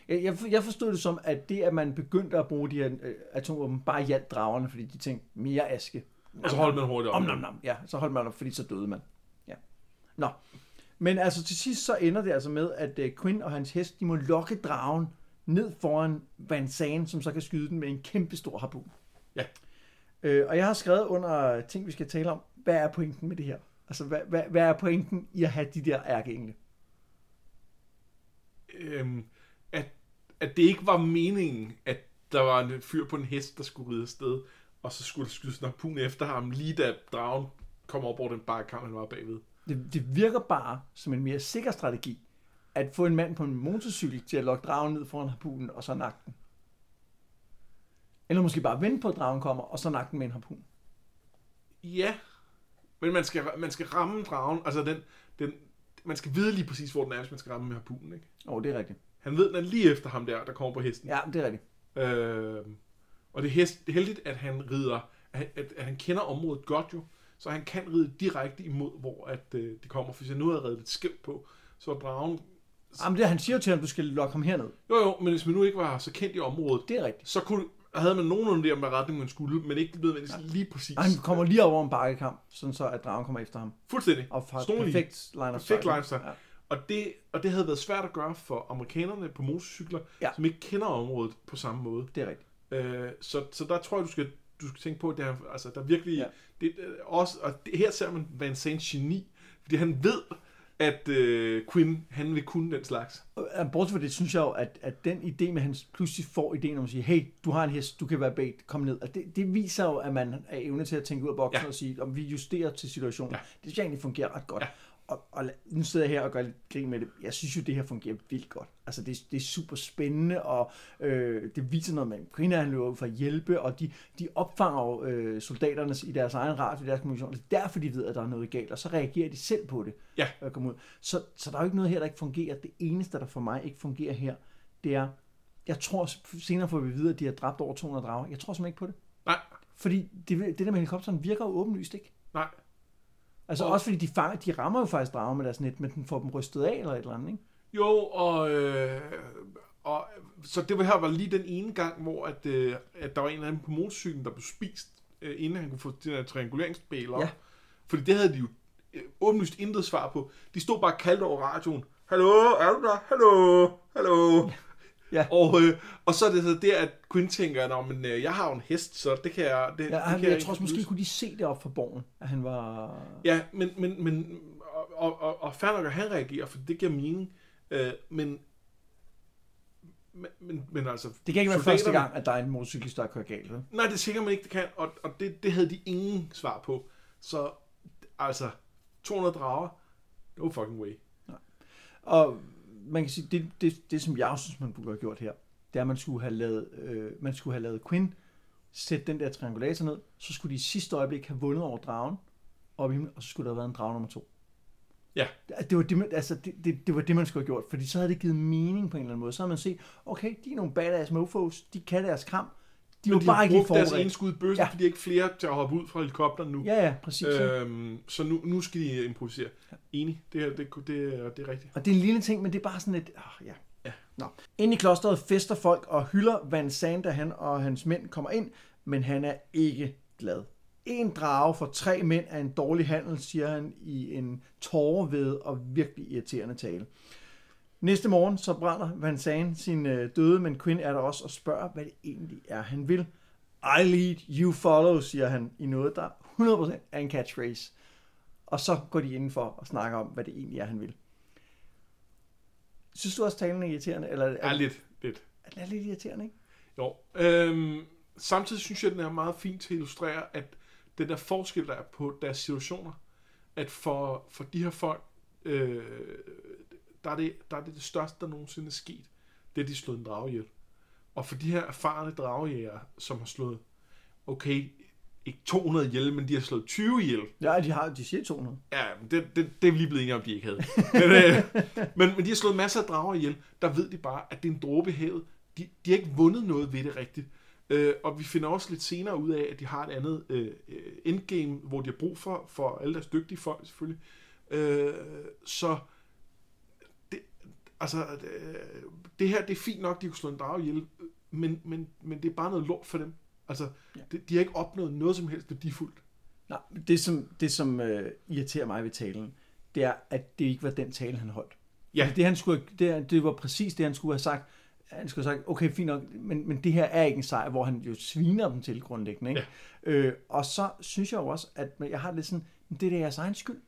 Jeg, jeg, jeg forstod det som, at det, at man begyndte at bruge de her øh, atomvåben, bare hjalp dragerne, fordi de tænkte, mere aske. Og så holdt man hurtigt op. Om, nom, nom. Ja, så holdt man op, fordi så døde man. Ja. Nå. Men altså til sidst så ender det altså med, at øh, Quinn og hans hest, de må lokke dragen ned foran Van Zandt, som så kan skyde den med en kæmpe stor harpun. Ja. Øh, og jeg har skrevet under ting, vi skal tale om, hvad er pointen med det her? Altså, hvad, hvad, hvad er pointen i at have de der ærkeengle? Øhm, at, det ikke var meningen, at der var en fyr på en hest, der skulle ride afsted, og så skulle der skydes en harpun efter ham, lige da dragen kom op over den bakkamp, han var bagved. Det, det virker bare som en mere sikker strategi, at få en mand på en motorcykel til at lokke dragen ned foran harpunen, og så nakke den. Eller måske bare vente på, at dragen kommer, og så nakke den med en harpun. Ja, men man skal, man skal ramme dragen, altså den, den, man skal vide lige præcis, hvor den er, hvis man skal ramme med harpunen, ikke? Åh, oh, det er rigtigt. Han ved, den er lige efter ham der, der kommer på hesten. Ja, det er rigtigt. Øh, og det er hest, heldigt, at han rider, at, at, at han kender området godt jo, så han kan ride direkte imod, hvor at, øh, det kommer. For hvis jeg nu havde reddet lidt skævt på, så var dragen... Jamen, det, han siger jo til ham, du skal lokke ham herned. Jo jo, men hvis man nu ikke var så kendt i området, Det er rigtigt. så kunne, havde man nogenlunde der med retning, man skulle, men ikke nødvendigvis ja. lige præcis. Og han kommer lige over en bakkekamp, sådan så at dragen kommer efter ham. Fuldstændig. Og perfekt line of Perfekt line of sight. Ja. Og det, og det havde været svært at gøre for amerikanerne på motorcykler, Ja. som ikke kender området på samme måde. Det er rigtigt. Øh, så, så der tror jeg, du skal, du skal tænke på, at det er, altså, der er virkelig... Ja. Det, øh, også, og det, her ser man Van Zandt geni, fordi han ved, at øh, Quinn, han vil kunne den slags. Og, øh, Bortset fra det, synes jeg jo, at, at den idé med, at han pludselig får ideen om at sige, hey, du har en hest, du kan være bait, kom ned. At det, det viser jo, at man er evne til at tænke ud af boksen ja. Og sige, om vi justerer til situationen. Ja. Det synes jeg egentlig fungerer ret godt. Ja. Og, og nu sidder jeg her og gør lidt grin med det. Jeg synes jo, det her fungerer vildt godt. Altså, det, det er super spændende, og øh, det viser noget med, Griner han løber ud for at hjælpe, og de, de opfanger jo øh, soldaterne i deres egen radio, i deres kommunikation. Det er derfor, de ved, at der er noget galt, og så reagerer de selv på det. Ja. komme ud. Så, så der er jo ikke noget her, der ikke fungerer. Det eneste, der for mig ikke fungerer her, det er, Jeg tror, senere får vi vide, at de har dræbt over 200 drager. Jeg tror simpelthen ikke på det. Nej, Fordi det, det der med helikopteren virker jo åbenlyst, ikke? nej. Altså Og- også fordi de, fanger, de rammer jo faktisk drager med deres net, men den får dem rystet af eller et eller andet, ikke? Jo, og, øh, og så det var her var lige den ene gang, hvor at, øh, at der var en eller anden på motorcyklen, der blev spist, øh, inden han kunne få den her trianguleringsspil op. Ja. Fordi det havde de jo øh, åbenlyst intet svar på. De stod bare og kaldte over radioen. Hallo, er du der? Hallo, hallo. Ja. Og, øh, og så er det så der, at Quinn tænker, Nå, men øh, jeg har jo en hest, så det kan jeg... Det, Ja, det han, kan jeg tror også, måske løse." kunne de se det op fra borgen, at han var... Ja, men, men, men og, og, og, og fair nok, at han reagerer, for det giver mening. Øh, men, men, men, men altså... Det kan ikke være første gang, at der er en motorcyklist, der kører galt, vel? Nej, det sikkert man ikke, det kan, og, og det, det havde de ingen svar på. Så, altså, 200 drager, no fucking way. Og man kan sige, det, det, det som jeg synes, man burde have gjort her, det er, at man skulle have lavet, øh, man skulle have lavet Quinn sætte den der triangulator ned, så skulle de i sidste øjeblik have vundet over dragen, op i himlen, og så skulle der have været en drage nummer to. Ja. Det var det, man, altså, det, det, det var det, man skulle have gjort, fordi så havde det givet mening på en eller anden måde. Så havde man set, okay, de er nogle badass mofos, de kan deres kamp, de var de bare ikke lige brugt deres ene forberedt. skud i bøssen, Ja. ja. fordi de ikke flere til at hoppe ud fra helikopteren nu. Ja, ja, præcis. Øh, Øhm, så nu, nu skal de improvisere. Enig, det, er- det, det, det, er rigtigt. Og det er en lille ting, men det er bare sådan et... Oh, ja. Ja. Nå. Inde i klosteret fester folk og hylder Van Zandt, da han og hans mænd kommer ind, men han er ikke glad. En drage for tre mænd er en dårlig handel, siger han i en tårerved og virkelig irriterende tale. Næste morgen så brænder Van Zandt sin øh, døde, men Quinn er der også og spørger, hvad det egentlig er, han vil. I lead, you follow, siger han i noget, der 100% er en catchphrase. Og så går de indenfor og snakker om, hvad det egentlig er, han vil. Synes du også, talen er irriterende? Eller er, Er lidt, lidt. er det lidt irriterende, ikke? Jo. Øhm, samtidig synes jeg, den er meget fint til at illustrere, at den der forskel, der er på deres situationer, at for, for de her folk, øh, der, er det, der er det det største, der nogensinde er sket. Det er, de slået en drage ihjel. Og for de her erfarne dragejæger, som har slået, okay, ikke 200 ihjel, men de har slået 20 ihjel, Ja, de, har, de siger 200. Ja, det, det, det er vi lige blevet enige om, de ikke havde. Men, øh, men, men de har slået masser af drager ihjel. Der ved de bare, at det er en dråbe i havet. De, de har ikke vundet noget ved det rigtigt. Øh, og vi finder også lidt senere ud af, at de har et andet øh, endgame, hvor de har brug for, for alle deres dygtige folk selvfølgelig. Øh, så altså, øh, det her, det er fint nok, de kunne slå en drage ihjel, men, men, men det er bare noget lort for dem. Altså, Ja. de, de har ikke opnået noget som helst værdifuldt. Nej, det som, det, som øh, irriterer mig ved talen, det er, at det ikke var den tale, han holdt. Ja. Altså, Det, han skulle, det, det var præcis det, han skulle have sagt. Han skulle have sagt, okay, fint nok, men, men det her er ikke en sejr, hvor han jo sviner dem til grundlæggende. Ikke? Ja. Øh, og så synes jeg jo også, at jeg har lidt sådan, "Men det er da jeres egen skyld,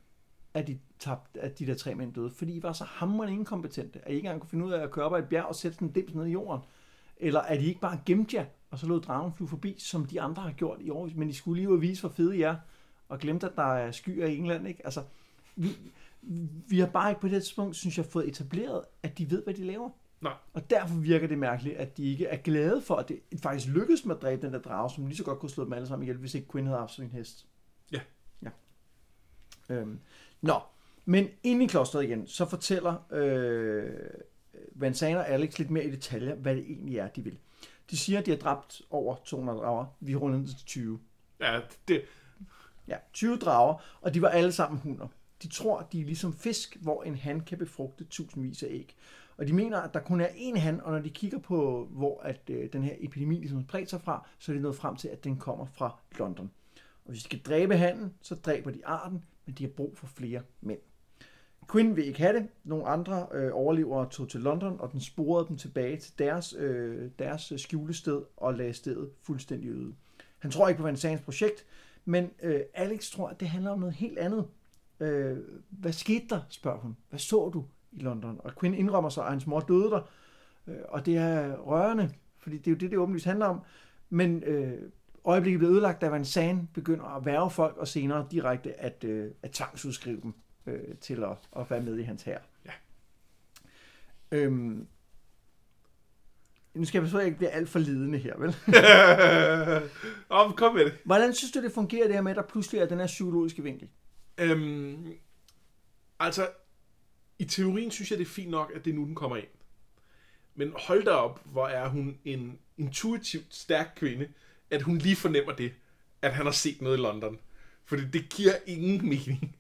at de, tabte, at de der tre mænd døde, fordi I var så hammerende inkompetente, at I ikke engang kunne finde ud af at køre op ad et bjerg og sætte sådan en dims ned i jorden. Eller at I ikke bare gemte jer, og så lod dragen flyve forbi, som de andre har gjort i år, men I skulle lige ud og vise, hvor fede I er, og glemte, at der er skyer i England. Ikke? Altså, vi, vi har bare ikke på det tidspunkt, synes jeg, fået etableret, at de ved, hvad de laver. Nej. Og derfor virker det mærkeligt, at de ikke er glade for, at det faktisk lykkedes med at dræbe den der drage, som lige så godt kunne slå dem alle sammen ihjel, hvis ikke Quinn havde haft sin hest. Øhm. Nå, men inde i klosteret igen, så fortæller øh, Van Zandt og Alex lidt mere i detaljer, hvad det egentlig er, de vil. De siger, at de har dræbt over 200 drager. Vi runder ned til 20. Ja, det, Ja, 20 drager, og de var alle sammen hunder. De tror, de er ligesom fisk, hvor en han kan befrugte tusindvis af æg. Og de mener, at der kun er én han, og når de kigger på, hvor at, øh, den her epidemi ligesom har bredt sig fra, så er de nået frem til, at den kommer fra London. Og hvis de skal dræbe handen, så dræber de arten, men de har brug for flere mænd. Quinn vil ikke have det. Nogle andre øh, overlevere tog til London, og den sporede dem tilbage til deres, øh, deres skjulested og lagde stedet fuldstændig øde. Han tror ikke på Van projekt, men øh, Alex tror, at det handler om noget helt andet. Øh, hvad skete der, spørger hun. Hvad så du i London? Og Quinn indrømmer sig, at hans mor døde der. Øh, og det er rørende, fordi det er jo det, det åbenlyst handler om. Men øh, øjeblikket bliver ødelagt, da Van Zandt begynder at værve folk, og senere direkte at, øh, at tvangsudskrive dem øh, til at, at være med i hans hær. Ja. Øhm, nu skal jeg passe at jeg ikke bliver alt for lidende her, vel? Om, kom med det. Hvordan synes du, det fungerer det her med, at der pludselig er den her psykologiske vinkel? Øhm, altså, i teorien synes jeg, det er fint nok, at det er nu, den kommer ind. Men hold da op, hvor er hun en intuitivt stærk kvinde, at hun lige fornemmer det, at han har set noget i London. Fordi det giver ingen mening.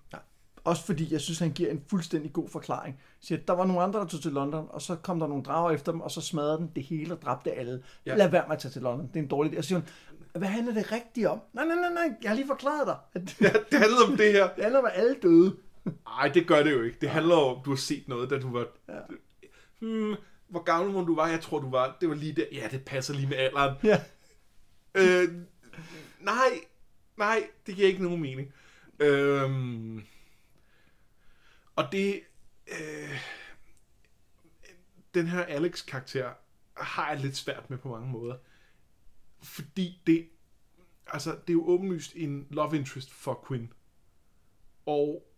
Også fordi jeg synes, han giver en fuldstændig god forklaring. Siger, at der var nogle andre, der tog til London, og så kom der nogle drager efter dem, og så smadrede den det hele og dræbte alle. Ja. Lad være med at tage til London. Det er en dårlig idé. Og siger hun, hvad handler det rigtigt om? Nej, nej, nej, nej. Jeg har lige forklaret dig. At Ja, det handler om det her. det handler om, at alle døde. Nej, det gør det jo ikke. Det handler om, du har set noget, da du var... Ja. Hmm, hvor gammel må du var? Jeg tror, du var... Det var lige der. Ja, det passer lige med alderen. Ja. Øh, nej, nej, det giver ikke nogen mening. Øh, og det... Øh, den her Alex-karakter har jeg lidt svært med på mange måder. Fordi det... Altså, det er jo åbenlyst en love interest for Quinn. Og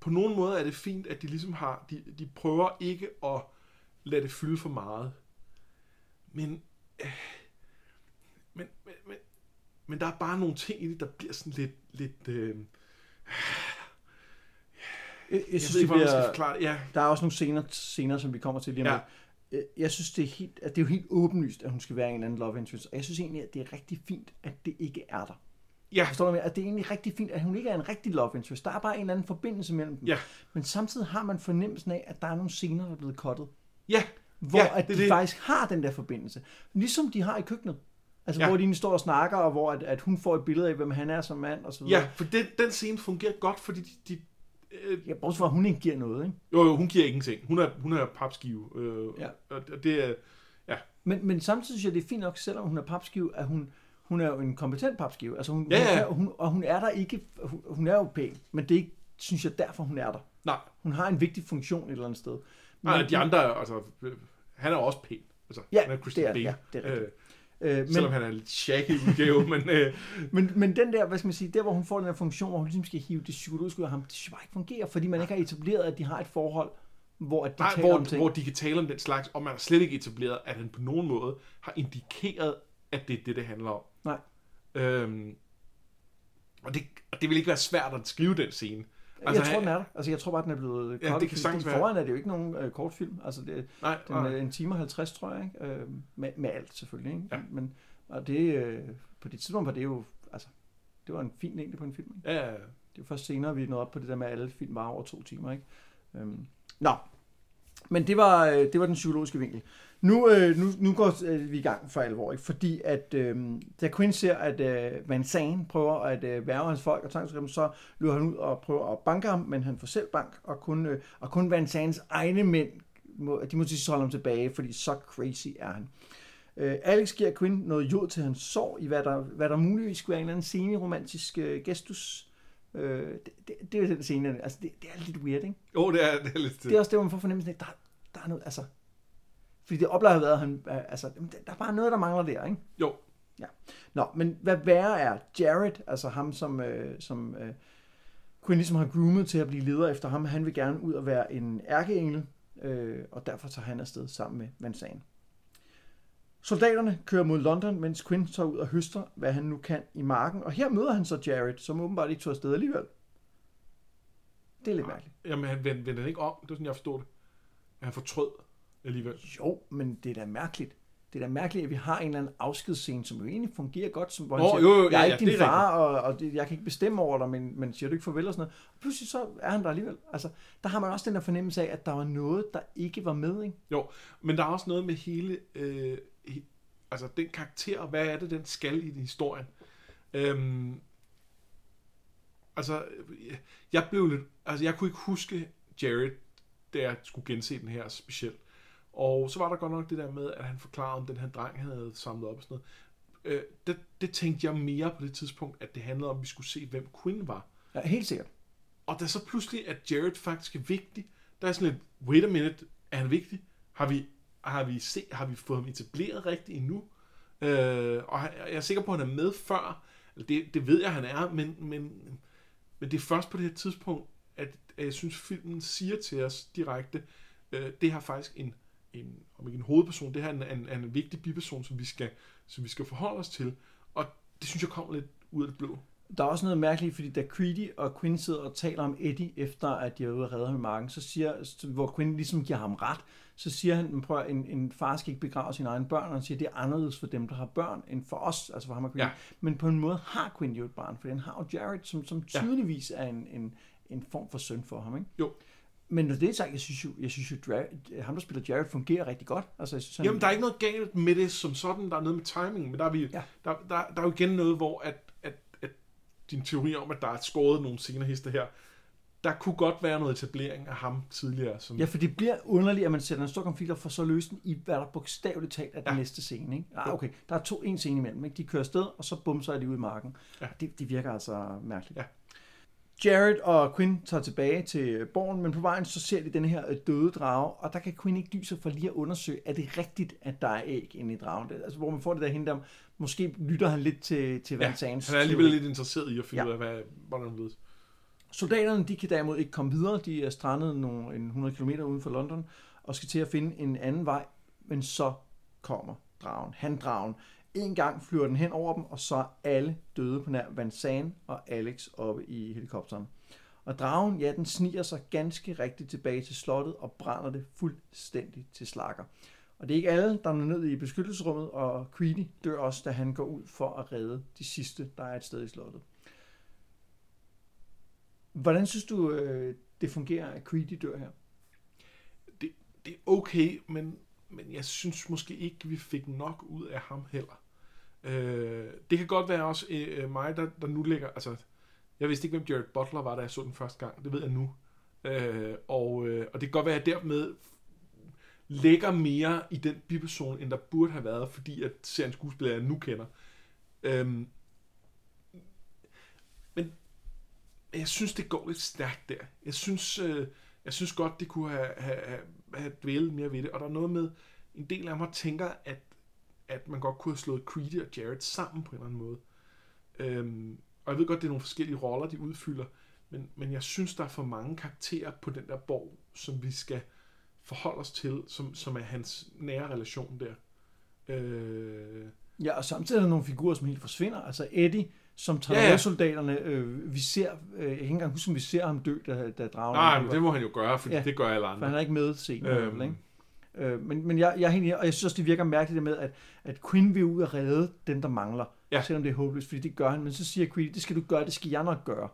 på nogle måder er det fint, at de ligesom har... De, de prøver ikke at lade det fylde for meget. Men... Øh, men, men der er bare nogle ting i det, der bliver sådan lidt... lidt øh, Jeg, jeg jeg synes, ved ikke, det hvordan man skal bliver, forklare det. Ja, der er også nogle scener, scener, som vi kommer til lige om Ja. lidt. Øh, Jeg synes, det er, helt, at det er jo helt åbenlyst, at hun skal være en anden love interest. Og jeg synes egentlig, at det er rigtig fint, at det ikke er der. ja, Forstår du, jeg mener? at det er egentlig rigtig fint, at hun ikke er en rigtig love interest. Der er bare en eller anden forbindelse mellem dem. Ja. Men samtidig har man fornemmelsen af, at der er nogle scener, der er blevet cuttet. ja, Hvor Ja, at det er de det. faktisk har den der forbindelse. Ligesom de har i køkkenet. Altså, Ja. ja. hvor de står og snakker, og hvor at, at hun får et billede af, hvem han er som mand, og så videre. ja, for den, den scene fungerer godt, fordi de... de øh, Ja, bortset fra, at hun ikke giver noget, ikke? jo, jo, hun giver ingenting. Hun er, hun er papskive. Øh, Ja. Og det er... Men, men samtidig synes jeg, det er fint nok, selvom hun er papskive, at hun, hun er jo en kompetent papskive. Altså hun, Ja, hun, ja. kan- hun, og hun er der ikke, hun, hun er jo pæn, men det er ikke, synes jeg, derfor hun er der. Nej, Hun har en vigtig funktion et eller andet sted. Men, nej, de andre, altså... øh, Han er også pæn. Altså, Ja, han er Christian det er- Bale. ja, det er rigtigt. Øh, øh, selvom men, han er lidt shaggy udgave, men... Øh, men, men den der, hvad skal man sige, der hvor hun får den der funktion, hvor hun ligesom skal hive det psykologiske ud af ham, det synes jeg bare ikke fungerer, fordi man ikke har etableret, at de har et forhold, hvor at de nej, taler om hvor, ting. hvor de kan tale om den slags, og man har slet ikke etableret, at han på nogen måde har indikeret, at det er det, det handler om. Nej. Øhm, og, det, og det vil ikke være svært at skrive den scene. Altså, jeg tror, den er der. Altså, jeg tror bare, den er blevet det cuttet, kan sagtens være. Foran er det jo ikke nogen øh, kortfilm. Altså, det, Nej, den nej. er en time og 50, tror jeg, ikke? Øh, med, med alt selvfølgelig, ikke? Ja. Men og det, øh, på det tidspunkt var det jo, altså, det var en fin længde på en film, ikke? Ja, ja, ja. Det jo først senere, vi nåede op på det der med, at alle film var over to timer, ikke? Øhm, nå, men det var, øh, det var den psykologiske vinkel. Nu, øh, nu, nu går øh, vi i gang for alvor, ikke? fordi at øh, da Quinn ser, at øh, Van Zandt prøver at øh, værve hans folk og tvangsrive dem, så løber han ud og prøver at banke ham, men han får selv bank, og kun, øh, og kun Van Zandts egne mænd, må, de må til holde ham tilbage, fordi så crazy er han. Øh, Alex giver Quinn noget jod til hans sår, i hvad der, hvad der muligvis skulle være en eller anden semi-romantisk øh, gestus. Øh, det, det, det er den scene, altså det, det er lidt weird, ikke? Jo, det er, det er lidt... Det er også det, hvor man får fornemmelsen af, der, der er noget, altså... Fordi det oplever har været, at han, øh, altså, der er bare noget, der mangler der, ikke? Jo, Nå, men hvad værre er, Jared, altså ham, som, øh, som øh, Quinn ligesom har groomet til at blive leder efter ham, han vil gerne ud og være en ærkeengel, øh, og derfor tager han afsted sammen med Van. Soldaterne kører mod London, mens Quinn tager ud og høster, hvad han nu kan i marken, og her møder han så Jared, som åbenbart ikke tog afsted alligevel. Det er lidt mærkeligt. jamen han vendte, han ikke om. Det var sådan, jeg forstod det. Han fortrød alligevel. Jo, men det er da mærkeligt. Det er da mærkeligt, at vi har en eller anden afskedsscene, som jo egentlig fungerer godt, som, hvor han siger, jo, jo, jeg ja, er ja, ikke din det er far, og, og det, jeg kan ikke bestemme over dig, men, men siger du ikke farvel og sådan noget. Og pludselig så er han der alligevel. Altså, der har man også den der fornemmelse af, at der var noget, der ikke var med, ikke? Jo, men der er også noget med hele... Øh, altså den karakter, og hvad er det, den skal i historien. Øhm, altså, jeg blev lidt... Altså, jeg kunne ikke huske Jared, da jeg skulle gense den her specielt. Og så var der godt nok det der med, at han forklarede om den her dreng, havde samlet op og sådan noget. Øh, det, det tænkte jeg mere på det tidspunkt, at det handlede om, at vi skulle se, hvem Quinn var. Ja, helt sikkert. Og da så pludselig, at Jared faktisk er vigtig, der er sådan lidt, wait a minute, er han vigtig? Har vi, har vi, se, har vi fået ham etableret rigtigt endnu? Øh, og jeg er sikker på, at han er med før. Eller Det, det ved jeg, han er, men, men, men det er først på det her tidspunkt, at, at jeg synes, filmen siger til os direkte, øh, det har faktisk en, en, om ikke en hovedperson, det her er en, en, en vigtig biperson, som vi, skal, som vi skal forholde os til. Og det synes jeg kommer lidt ud af det blå. Der er også noget mærkeligt, fordi da Creedy og Quinn sidder og taler om Eddie, efter at de er ude og redde ham i marken, så siger, hvor Quinn ligesom giver ham ret, så siger han, prøv at en, en far skal ikke begrave sine egne børn, og han siger, det er anderledes for dem, der har børn, end for os, altså for ham og Quinn. Ja. Men på en måde har Quinn jo et barn, for han har jo Jared, som, som tydeligvis er en, en, en form for søn for ham, ikke? Jo. Men når det er sagt, jeg synes jo, jeg synes jo Jared, ham der spiller Jared fungerer rigtig godt. Altså, jeg synes, han, Jamen, der er ikke noget galt med det som sådan. Der er noget med timing, men der er, vi, Ja. der, der, der er jo igen noget, hvor at din teori om, at der er skåret nogle scenehister her, der kunne godt være noget etablering af ham tidligere. Som, Ja, for det bliver underligt, at man sætter en stor konflikt op for så løse den i, hvad der bogstaveligt talt er den Ja. næste scene. Ikke? Ah, okay, der er to en scene imellem. Ikke? De kører afsted, og så bum, så er de ude i marken. Ja. Det, det virker altså mærkeligt. Ja. Jared og Quinn tager tilbage til borgen, men på vejen så ser de den her øh, døde drage, og der kan Quinn ikke dyse for lige at undersøge, er det rigtigt, at der er æg inde i dragen? Altså, hvor man får det der hente om, måske lytter han lidt til, til ja, Van Sands han er alligevel lidt interesseret i at finde Ja. ja. ud af, hvad, hvordan det ledes. Soldaterne de kan derimod ikke komme videre. De er strandet nogle, en 100 km uden for London og skal til at finde en anden vej. Men så kommer dragen, handdragen. En gang flyver den hen over dem, og så er alle døde på nær Van Zandt og Alex oppe i helikopteren. Og dragen, ja, den sniger sig ganske rigtigt tilbage til slottet og brænder det fuldstændig til slakker. Og det er ikke alle, der er ned i beskyttelsesrummet, og Creedy dør også, da han går ud for at redde de sidste, der er et sted i slottet. Hvordan synes du, øh, det fungerer, at Creedy dør her? Det, det er okay, men, men jeg synes måske ikke, vi fik nok ud af ham heller. Øh, det kan godt være også øh, øh, mig, der, der nu ligger... Altså, jeg vidste ikke, hvem Jared Butler var, da jeg så den første gang. Det ved jeg nu. Øh, og, øh, og det kan godt være, at jeg dermed lægger mere i den biperson, end der burde have været, fordi at seriens skuespiller, jeg nu kender. Øhm, men jeg synes, det går lidt stærkt der. Jeg synes, øh, jeg synes godt, det kunne have, have, have, have dvælet mere ved det. Og der er noget med, en del af mig tænker, at, at man godt kunne have slået Creedy og Jared sammen på en eller anden måde. Øhm, og jeg ved godt, det er nogle forskellige roller, de udfylder, men, men jeg synes, der er for mange karakterer på den der borg, som vi skal forholde os til, som, som er hans nære relation der. Øh, Ja, og samtidig er der nogle figurer, som helt forsvinder. Altså Eddie, som tager Ja, ja. Øh, vi ser, øh, jeg kan ikke engang huske, om vi ser ham dø, da, da dragen nej, men det må han jo gøre, for Ja, det gør alle For han andre. er ikke med scenen, Øhm. ikke? Øh, men, men jeg, jeg er helt enig, og jeg synes også, det virker mærkeligt det med, at, at Quinn vil ud og redde den, der mangler. Ja. Selvom det er håbløst, fordi det gør han. Men så siger Creed, det skal du gøre, det skal jeg nok gøre.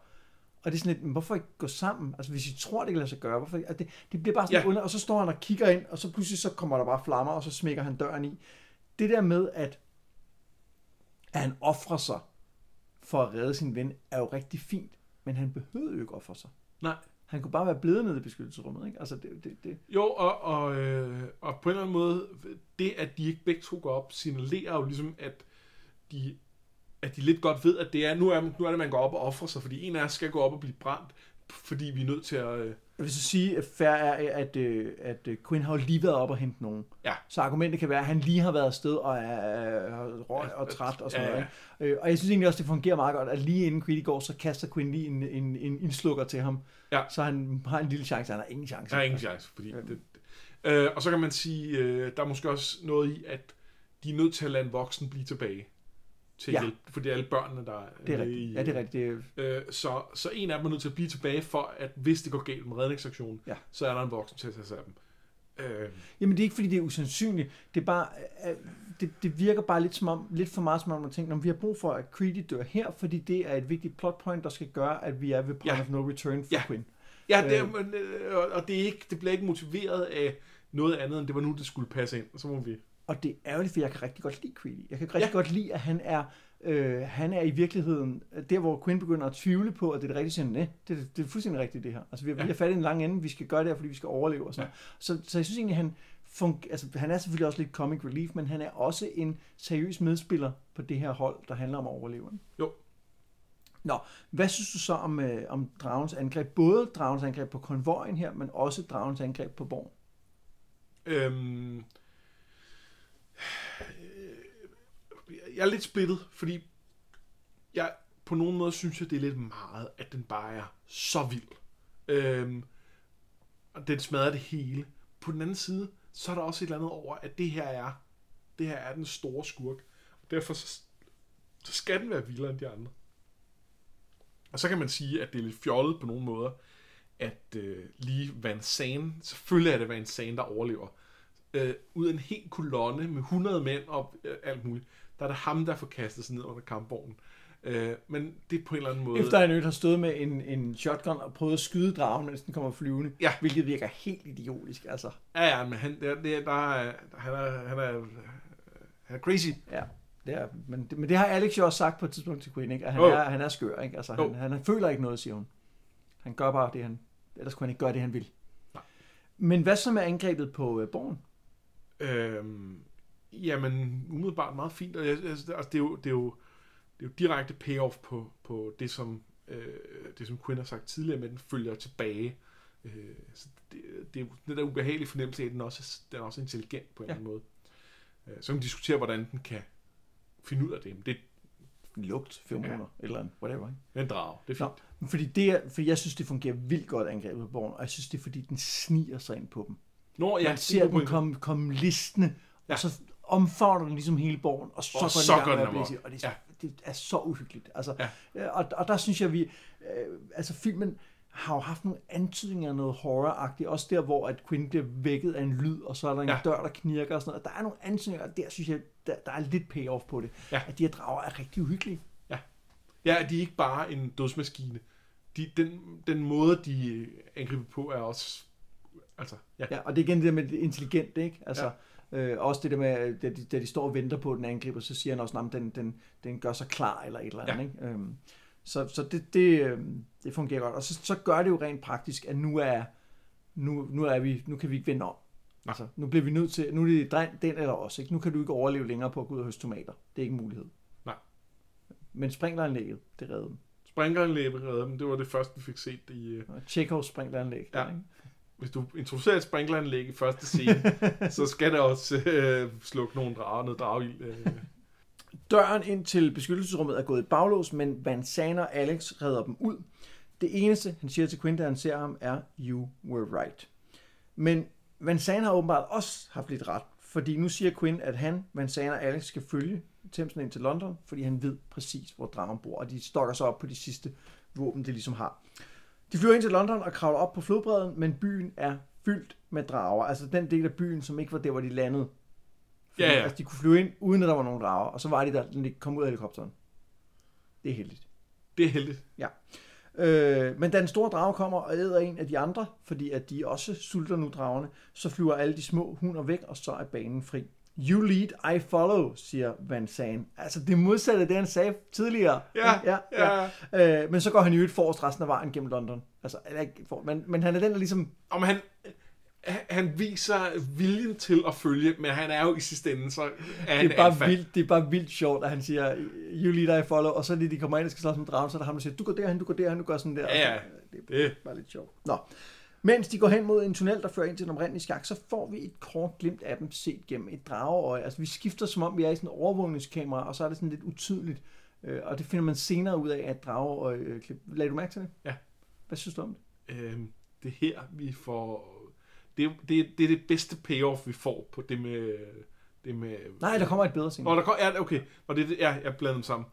Og det er sådan lidt, men hvorfor ikke gå sammen? Altså hvis I tror, det kan lade sig gøre, hvorfor ikke? Altså, det, det bliver bare sådan ja. under, og så står han og kigger ind, og så pludselig så kommer der bare flammer, og så smækker han døren i. Det der med, at, at han offrer sig for at redde sin ven, er jo rigtig fint, men han behøvede jo ikke ofre sig. Nej. Han kunne bare være blevet nede i beskyttelsesrummet, ikke? Altså det, det, det. Jo, og, og, øh, og på en eller anden måde, det at de ikke begge to går op, signalerer jo ligesom, at de, at de lidt godt ved, at det er, nu er, nu er det, man går op og offrer sig, fordi en af os skal gå op og blive brændt, fordi vi er nødt til at... Øh, Jeg vil så sige, at fair er, at, øh, at øh, Quinn har jo lige været op og hente nogen. Ja. Så argumentet kan være, at han lige har været afsted og er, er røg og træt og sådan Ja, noget. ja. Ikke? Øh, Og jeg synes egentlig også, det fungerer meget godt, at lige inden Creedy går, så kaster Quinn lige en, en, en indslukker til ham. Ja. Så han har en lille chance, han har ingen chance. der er ingen chance, fordi... Det, det. Øh, og så kan man sige, øh, der er måske også noget i, at de er nødt til at lade en voksen blive tilbage til Ja. hjælp, for det er alle børnene, der Det er rigtigt. i, Ja, det er rigtigt. Det er, Øh, så, så en af dem er nødt til at blive tilbage for, at hvis det går galt med redningsaktionen, Ja. så er der en voksen til at tage sig af dem. Øh, Jamen det er ikke fordi, det er usandsynligt. Det er bare, øh, det, det virker bare lidt, som om, lidt for meget som om, man tænker, vi har brug for, at Creedy dør her, fordi det er et vigtigt plot point, der skal gøre, at vi er ved point Ja. of no return for Ja. Quinn. ja, det, er, Øh. øh, og det, er ikke, det bliver ikke motiveret af noget andet, end det var nu, det skulle passe ind. Så må vi... Og det er ærgerligt, for jeg kan rigtig godt lide Creedy. Jeg kan rigtig ja. Godt lide, at han er, øh, han er i virkeligheden, der hvor Quinn begynder at tvivle på, at det er det rigtige, siger nej, det, er- det er fuldstændig rigtigt det her. Altså vi har, ja. Vi har fat i en lang ende, vi skal gøre det her, fordi vi skal overleve og sådan ja. så, så jeg synes egentlig, han, fun- altså, han er selvfølgelig også lidt comic relief, men han er også en seriøs medspiller på det her hold, der handler om at overleve. ikke? Jo. Nå, hvad synes du så om, øh, om dragens angreb? Både dragens angreb på konvojen her, men også dragens angreb på borgen. Øhm, Øh, jeg er lidt splittet, fordi jeg på nogen måde synes, jeg, det er lidt meget, at den bare er så vild. Øhm, og den smadrer det hele. På den anden side, så er der også et eller andet over, at det her er, det her er den store skurk. Og derfor så, så skal den være vildere end de andre. Og så kan man sige, at det er lidt fjollet på nogle måder, at øh, lige Van Zane, selvfølgelig er det Van Zane, der overlever, øh, ud af en hel kolonne med 100 mænd og øh, alt muligt, der er det ham, der får kastet sig ned under kampvognen. Øh, men det er på en eller anden måde... Efter han har stået med en, en shotgun og prøvet at skyde dragen, mens den kommer flyvende. Ja. Hvilket virker helt idiotisk, altså. Ja, ja, men han, det, det, er- der er, han, er, han, er, han er crazy. Ja. Det er, men, det, men det har Alex jo også sagt på et tidspunkt til Queen, ikke? At han, Jo. er, han er skør, ikke? Altså, Jo. han, han, han, føler ikke noget, siger hun. Han gør bare det, han... Ellers kunne han ikke gøre det, han vil. Nej. Men hvad så med angrebet på øh, borgen? Øhm, jamen, umiddelbart meget fint. Og jeg, altså, det, er jo, det, er jo, det er jo direkte payoff på, på det, som, øh, det, som Quinn har sagt tidligere, med at den følger tilbage. Øh, så det, det er jo den der ubehagelige fornemmelse af, at den også, er- den er også intelligent på en Ja. anden måde. Øh, så kan man diskutere, hvordan den kan finde ud af det. Men det Lugt, feromoner, ja. eller andet, whatever, ikke? er en drag. Det er Nå, fint. men fordi, det er, fordi jeg synes, det fungerer vildt godt angrebet på borgen, og jeg synes, det er fordi, den sniger sig ind på dem. Nå, Ja, ja, Man er ser dem komme, komme listende, ja. Ja. og så omfavner den ligesom hele borgen, og så Og går så den i gang med at blæse og det, er, Ja. det er så uhyggeligt. Altså, Ja. ja. og, og der synes jeg, vi... Øh, altså filmen har jo haft nogle antydninger af noget horroragtigt, også der, hvor at Quinn bliver vækket af en lyd, og så er der en Ja. ja. dør, der knirker og sådan noget. Der er nogle antydninger, og der synes jeg, der, der er lidt payoff på det. Ja. At de her drager er rigtig uhyggelige. Ja, de er ikke bare en dødsmaskine. De, den, den måde, de angriber på, er også... Altså, ja. Ja, og det er igen det der med det intelligente, ikke? Altså, ja. øh, også det der med, da de, da de står og venter på, den angriber, så siger han også, at den, den, den gør sig klar, eller et eller andet, Ja. ikke? Øhm, så så det, det, øhm, det fungerer godt. Og så, så gør det jo rent praktisk, at nu er, nu, nu er vi, nu kan vi ikke vende om. Nej. Altså, nu bliver vi nødt til, nu er det den, den eller os, ikke? Nu kan du ikke overleve længere på at gå ud og høste tomater. Det er ikke en mulighed. Nej. Men sprinkleranlægget, det reddede dem. Sprinkleranlæg redder dem. Det var det første, vi fik set i... øh, Og Tjekhovs sprinkleranlæg. Ja. der, ikke? Hvis du introducerer et sprinkleranlæg i første scene, så skal det også øh, slukke nogle drager, noget drageild. Øh. Døren ind til beskyttelsesrummet er gået i baglås, men Van Zane og Alex redder dem ud. Det eneste, han siger til Quinn, da han ser ham, er, you were right. Men Van Zane har åbenbart også haft lidt ret, fordi nu siger Quinn, at han, Van Zane og Alex skal følge Thamesen ind til London, fordi han ved præcis, hvor dragen bor, og de stokker sig op på de sidste våben, de ligesom har. De flyver ind til London og kravler op på flodbredden, men byen er fyldt med drager. Altså den del af byen, som ikke var der, hvor de landede. Fordi, Ja, ja. Altså, de kunne flyve ind, uden at der var nogen drager, og så var de der, når de kom ud af helikopteren. Det er heldigt. Det er heldigt. Øh, men da den store drage kommer og æder en af de andre, fordi at de også sulter nu dragerne, så flyver alle de små hunder væk, og så er banen fri. You lead, I follow, siger Van Zane. Altså det modsatte af det, han sagde tidligere. Ja, ja, ja. ja. Øh, men så går han jo et forrest resten af vejen gennem London. Altså, ikke for, men, men han er den, der ligesom... Om han, han viser viljen til at følge, men han er jo i sidste ende, så er han Det er, bare alfa. vildt, det er bare vildt sjovt, at han siger, you lead, I follow, og så lige de kommer ind og skal slås med dragen, så er der ham, der siger, du går derhen, du går derhen, du gør sådan der. Ja, ja. Og så- Det Det, Bare lidt sjovt. Nå. Mens de går hen mod en tunnel, der fører ind til den oprindelige skak, så får vi et kort glimt af dem set gennem et drageøje. Altså vi skifter som om vi er i sådan en overvågningskamera, og så er det sådan lidt utydeligt. Øh, og det finder man senere ud af af et drageøje klip. Lagde du mærke til det? Ja. Hvad synes du om det? øhm, det er her, vi får... Det, det, det er det bedste payoff, vi får på det med... Det med Nej, der kommer et bedre Nå, senere. der kom, ja, okay. Og det, ja, jeg blander dem sammen.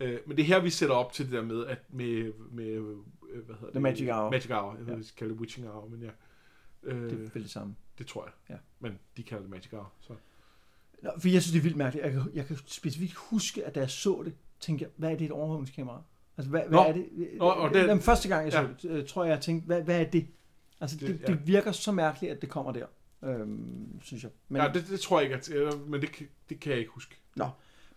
Øh, men det er her, vi sætter op til det der med, at med, med øh, hvad hedder det? The Magic Hour. Magic Hour. Jeg ved, Ja. vi skal kalde det Witching Hour, men ja. Øh, Det er det, vel det samme. det tror jeg. Ja. Men de kalder det Magic Hour, så... Nå, for jeg synes, det er vildt mærkeligt. Jeg kan, jeg kan specifikt huske, at da jeg så det, tænkte jeg, hvad er det et overvågningskamera? Altså, hvad, hvad Nå. er det? Nå, og det- Jamen, første gang, jeg så Ja. det, øh, tror jeg, jeg tænkte, hvad, hvad er det? Altså, det, Det- det, ja. det virker så mærkeligt, at det kommer der, øhm, synes jeg. Men, ja, det, det tror jeg ikke, at, øh, men det, det kan jeg ikke huske.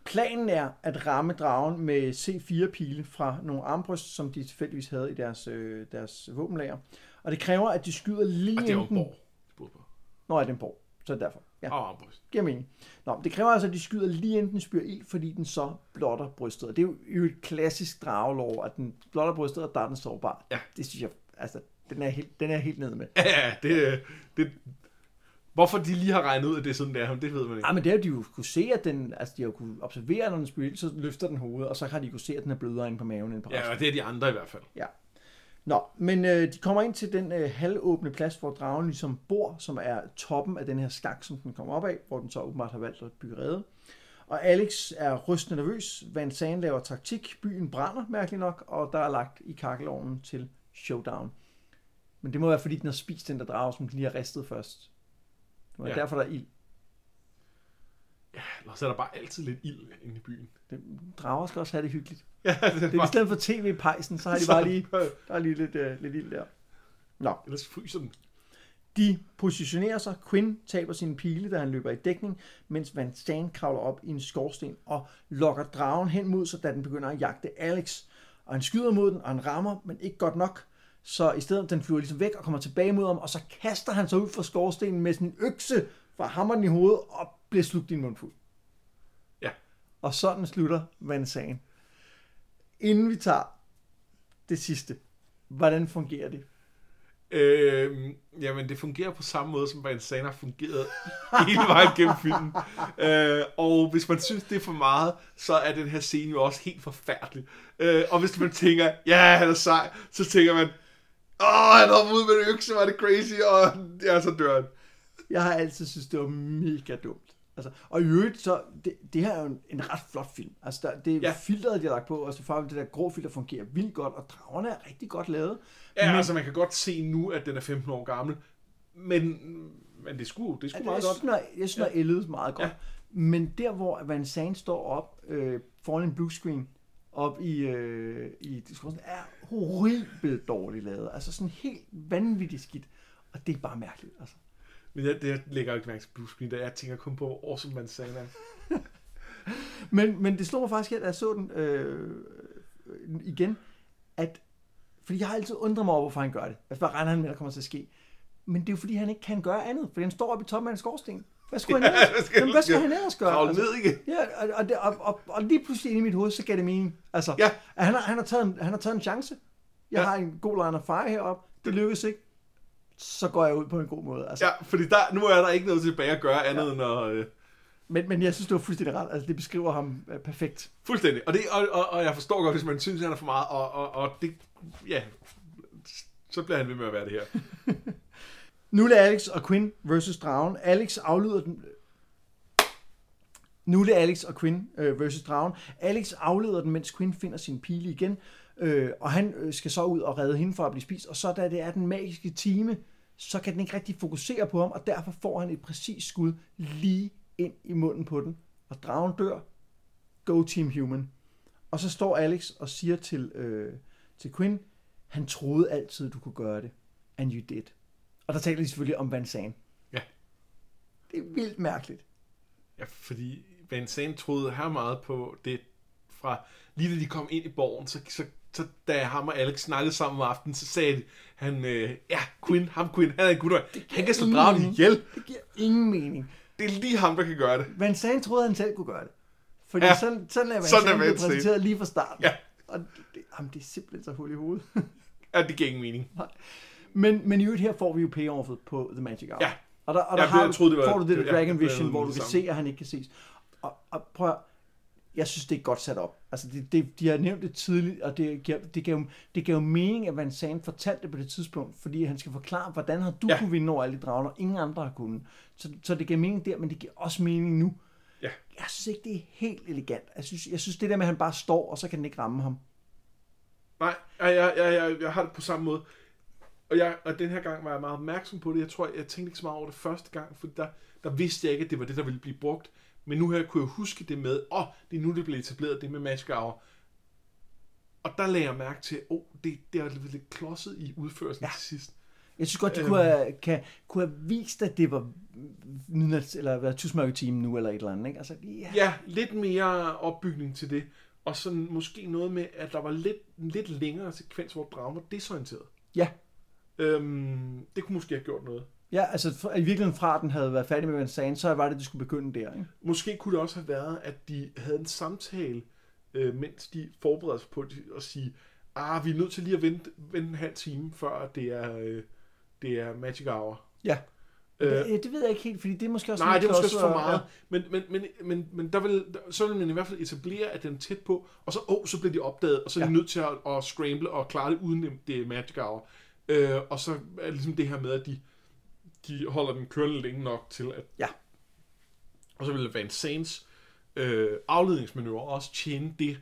Planen er at ramme dragen med C4-pile fra nogle armbryst, som de tilfældigvis havde i deres, øh, deres våbenlager. Og det kræver, at de skyder lige Og det er jo en borg. de på. Nå, er det en borg. Så er det derfor. Ja, Og armbryst. giver mening. Nå, det kræver altså, at de skyder lige enten spyr ild, fordi den så blotter brystet. Og det er jo- jo et klassisk dragelov, at den blotter brystet, og der er den sårbar. Ja. Det synes jeg, altså, den er helt, den er helt nede med. Ja, ja, det, det, hvorfor de lige har regnet ud, at det er sådan, der, det ved man ikke. Ja, men det har de jo kunne se, at den, altså de har jo kunne observere, når den ild, så løfter den hovedet, og så har de kunne se, at den er blødere inde på maven end på resten. Ja, og det er de andre i hvert fald. Nå, men øh, de kommer ind til den øh, halvåbne plads, hvor dragen ligesom bor, som er toppen af den her skak, som den kommer op af, hvor den så åbenbart har valgt at bygge rede. Og Alex er rystende nervøs. Van Zandt laver taktik. Byen brænder, mærkeligt nok, og der er lagt i kakkelovnen til showdown. Men det må være, fordi den har spist den der drage, som den lige har ristet først. Var Ja. derfor, der er ild. Ja, eller så er der bare altid lidt ild inde i byen. Det, drager skal også have det hyggeligt. Ja, det er Det er i stedet for tv-pejsen, så har de bare lige, der er lige lidt, uh, lidt ild der. Nå, Ellers fryser den. de positionerer sig. Quinn taber sin pile, da han løber i dækning, mens Van Stan kravler op i en skorsten og lokker dragen hen mod sig, da den begynder at jagte Alex. Og han skyder mod den, og han rammer, men ikke godt nok. Så i stedet den flyver ligesom væk og kommer tilbage mod ham, og så kaster han sig ud fra skorstenen med sin økse fra hammeren i hovedet og bliver slugt i en mundfuld. Ja. Og sådan slutter Van Sagen. Inden vi tager det sidste, hvordan fungerer det? Øh, jamen, det fungerer på samme måde, som Van Zandt har fungeret hele vejen gennem filmen. Øh, og hvis man synes, det er for meget, så er den her scene jo også helt forfærdelig. Øh, og hvis man tænker, ja, han er sej, så tænker man, åh, han hopper ud med en økse, var det crazy, og ja, så dør han. Jeg har altid synes det var mega dumt. Altså, og i øvrigt, så, det, det her er jo en, en ret flot film. Altså, der, det er Ja. ja. filteret, de har lagt på, og så faktisk det der grå filter fungerer vildt godt, og dragerne er rigtig godt lavet. Ja, Men- altså man kan godt se nu, at den er 15 år gammel, men, men det er sgu, det er sgu Altså, meget jeg godt. synes, er, jeg synes, er ældet meget godt. Ja. Men der, hvor Van Zandt står op øh, foran en bluescreen, op i, øh, i diskursen, er horribelt dårligt lavet. Altså sådan helt vanvittigt skidt. Og det er bare mærkeligt. Altså. Men jeg, det, jeg lægger jo ikke mærke til blue screen, da jeg tænker kun på Awesome Man Zandt er. Men, men det slog mig faktisk, at jeg så den øh, igen, at fordi jeg har altid undret mig over, hvorfor han gør det. Altså, hvad regner han med, der kommer til at ske? Men det er jo fordi, han ikke kan gøre andet, fordi han står oppe i toppen af en skorsten. Hvad skulle han Ja, ellers, skal Jamen, hvad skal han- ellers gøre? Kravle Altså, ned igen. ja, og, og, det, og, og, og, lige pludselig inde i mit hoved, så gav det mening. Altså, Ja. at han, har, han, har taget en, han har taget en chance. Jeg Ja. har en god line of fire heroppe. Det lykkes ikke. Så går jeg ud på en god måde. Altså, Ja, fordi der, nu er der ikke noget tilbage at gøre andet ja. end at... Øh, men, men jeg synes, det var fuldstændig ret. Altså, det beskriver ham øh, perfekt. fuldstændig. Og, det, og, og, og, jeg forstår godt, hvis man synes, han er for meget, og, og, og det... Ja, så bliver han ved med at være det her. Nu er det Alex og Quinn versus Dragen. Alex aflyder den... Nu er det Alex og Quinn øh, versus Dragen. Alex afleder den, mens Quinn finder sin pile igen. Øh, og han øh, skal så ud og redde hende for at blive spist. Og så da det er den magiske time, så kan den ikke rigtig fokusere på ham, og derfor får han et præcist skud lige ind i munden på den. Og dragen dør. Go Team Human. Og så står Alex og siger til, øh, til Quinn, han troede altid, du kunne gøre det. And you did. Og der taler de selvfølgelig om Van Zandt. Ja. Det er vildt mærkeligt. Ja, fordi Van Zandt troede her meget på det fra... Lige da de kom ind i borgen, så, så, så da ham og Alex snakkede sammen om aftenen, så sagde de, han, øh, ja, Quinn, ham Quinn, han er en gutter. Han kan slå dragen ihjel. Det giver ingen mening. Det er lige ham, der kan gøre det. Van Zandt troede, han selv kunne gøre det. Fordi Ja. sådan, sådan er Van Sådan Van blevet præsenteret lige fra starten. Ja. Og det, jamen, det er simpelthen så hul i hovedet. Ja, det giver ingen mening. Men, men i øvrigt her får vi jo payoffet på The Magic Hour. Ja. Og der, og Ja, der det- har, jeg troede, det var- får du det ja, Dragon det var Vision, hvor du det kan se, at han ikke kan ses. Og, og prøv at, jeg synes, det er godt sat op. Altså, det, det, de har nævnt det tidligt, og det giver, det gav, det gav mening, at Van Zandt fortalte det på det tidspunkt, fordi han skal forklare, hvordan har du Ja. ja. kunne vinde over alle de drager, og ingen andre har kunnet. Så, så det giver mening der, men det giver også mening nu. Ja. Jeg synes ikke, det er helt elegant. Jeg synes, jeg synes det der med, at han bare står, og så kan den ikke ramme ham. Nej, jeg, jeg, jeg, jeg har det på samme måde. Og, jeg, og den her gang var jeg meget opmærksom på det. Jeg tror, jeg tænkte ikke så meget over det første gang, for der, der vidste jeg ikke, at det var det, der ville blive brugt. Men nu her kunne jeg huske det med, åh, oh, det er nu, det blev etableret, det med Magic Hour. Og der lagde jeg mærke til, åh, oh, det, det er lidt, klodset i udførelsen ja. Til sidst. Jeg synes godt, de Øhm. kunne, have, kan, kunne have vist, at det var midnats, eller hvad, tusmørketimen nu, eller et eller andet. Ikke? Altså, ja. Ja, lidt mere opbygning til det. Og sådan måske noget med, at der var lidt, lidt længere sekvens, hvor dragen var desorienteret. ja. Øhm, det kunne måske have gjort noget. Ja, altså i virkeligheden fra, at den havde været færdig med Van Zandt, så var det, at det skulle begynde der. Ikke? Måske kunne det også have været, at de havde en samtale, øh, mens de forbereder sig på det, og sige, ah, vi er nødt til lige at vente, vente en halv time, før det er, øh, det er Magic Hour. Ja. Øh, Øh, det ved jeg ikke helt, fordi det er måske også... nej, det er måske også for meget. Men, men, men, men, men der vil, så vil man i hvert fald etablere, at den er tæt på, og så, oh, så bliver de opdaget, og så er de Ja. nødt til at, at scramble og klare det uden det, det er Magic Hour. Øh, og så er det ligesom det her med, at de, de holder den kørende længe nok til, at... Ja. Og så vil Van Sands øh, afledningsmanøvre også tjene det,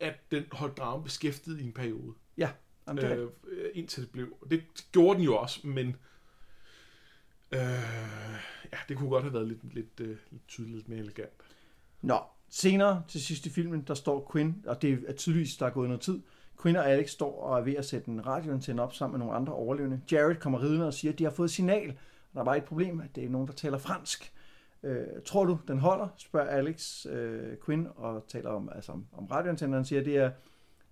at den holdt dragen beskæftiget i en periode. Ja, jamen, det Øh, indtil det blev. Det gjorde den jo også, men øh, ja, det kunne godt have været lidt, lidt, øh, lidt tydeligt, lidt mere elegant. Nå, senere til sidst i filmen, der står Quinn, og det er tydeligvis, der er gået noget tid. Quinn og Alex står og er ved at sætte en radioantenne op sammen med nogle andre overlevende. Jared kommer ridende og siger, at de har fået signal. Der er bare et problem, at det er nogen, der taler fransk. Øh, tror du, den holder? spørger Alex øh, Quinn og taler om, altså, om, om radioantennen. Han siger, at det er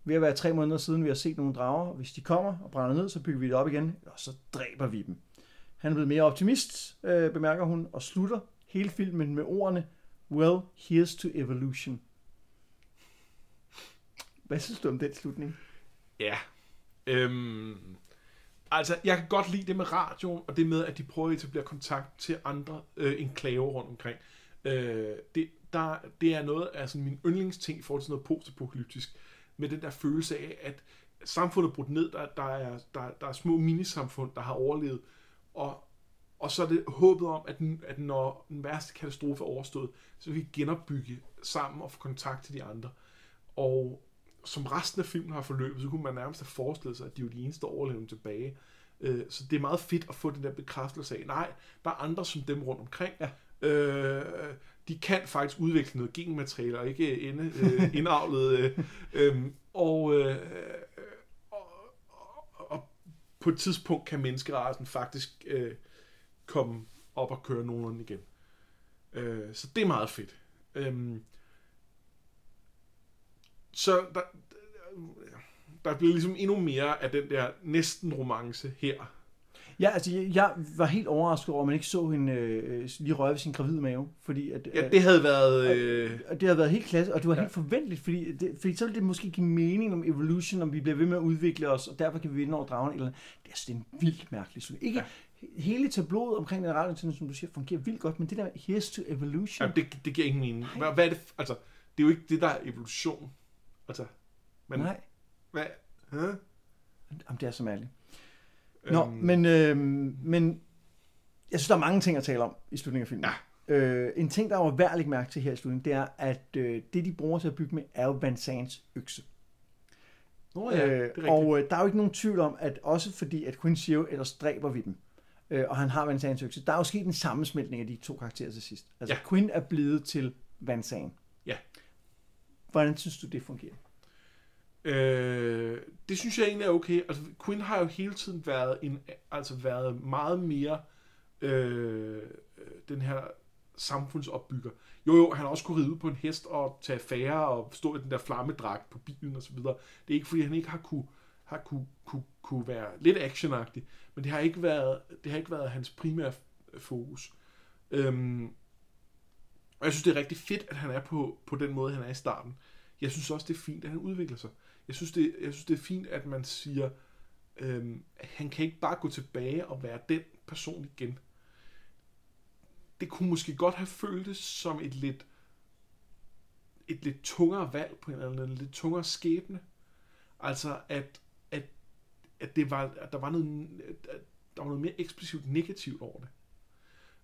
ved at være tre måneder siden, vi har set nogle drager. Hvis de kommer og brænder ned, så bygger vi det op igen, og så dræber vi dem. Han er blevet mere optimist, øh, bemærker hun, og slutter hele filmen med ordene, Well, here's to evolution. Hvad synes du om den slutning? Ja. Øhm, altså, jeg kan godt lide det med radioen, og det med, at de prøver at etablere kontakt til andre øh, enklaver rundt omkring. Øh, det, der, det er noget af sådan, min yndlingsting i forhold til noget postapokalyptisk, med den der følelse af, at samfundet er brudt ned, der, der, er, der, der er små minisamfund, der har overlevet, og, og så er det håbet om, at, den, at når den værste katastrofe er overstået, så vil vi genopbygge sammen og få kontakt til de andre. Og som resten af filmen har forløbet, så kunne man nærmest have forestillet sig, at de er jo de eneste overlevende tilbage. Øh, Så det er meget fedt at få den der bekræftelse af, nej, der er andre som dem rundt omkring. Ja. Øh, de kan faktisk udvikle noget genmateriale, og ikke inde, øh, indavlet. Øh, øh, og, øh, og, og, og på et tidspunkt kan menneskerasen faktisk øh, komme op og køre nogenlunde igen. Øh, så det er meget fedt. Øh, så der, der bliver ligesom endnu mere af den der næsten romance her. Ja, altså jeg, jeg var helt overrasket over, at man ikke så hende øh, lige røre ved sin gravide mave, fordi at, Ja, det havde været... Øh, og det har været helt klasse, og det var Ja. helt forventeligt, fordi, det, fordi så ville det måske give mening om evolution, om vi bliver ved med at udvikle os, og derfor kan vi vinde over dragen. Eller, det, er, altså, det er en vildt mærkelig slutning. Ikke ja. hele tabloet omkring den radioantenne, som du siger, fungerer vildt godt, men det der here's to evolution, ja, det, det giver ingen mening. Hvad, hvad er det? Altså, det er jo ikke det, der er evolution. Altså, men nej, hvad? Hæ? jamen, det er så mærkeligt. Nå, Øhm, men, øh, men jeg synes, der er mange ting at tale om i slutningen af filmen. Ja. Øh, en ting, der var værd at mærke til her i slutningen, det er, at øh, det, de bruger til at bygge med, er jo Van Sands økse. Nå ja, det er øh, og øh, der er jo ikke nogen tvivl om, at også fordi, at Quinn siger jo, ellers dræber vi dem, øh, og han har Van Sands økse, der er jo sket en sammensmeltning af de to karakterer til sidst. Altså, Ja. Quinn er blevet til Van Sand. Hvordan synes du, det fungerer? Øh, det synes jeg egentlig er okay. Altså, Quinn har jo hele tiden været, en, altså været meget mere øh, den her samfundsopbygger. Jo, jo, han har også kunne ride ud på en hest og tage færre og stå i den der flammedragt på bilen og så videre. Det er ikke, fordi han ikke har kunne, har kunne, kunne, kunne være lidt actionagtig, men det har ikke været, det har ikke været hans primære fokus. Øhm, og jeg synes, det er rigtig fedt, at han er på, på den måde, han er i starten. Jeg synes også, det er fint, at han udvikler sig. Jeg synes, det, jeg synes, det er fint, at man siger, øhm, at han kan ikke bare gå tilbage og være den person igen. Det kunne måske godt have føltes som et lidt et lidt tungere valg på en eller anden, en lidt tungere skæbne. Altså, at, at, at, det var, at der var noget, at der var noget mere eksplicit negativt over det.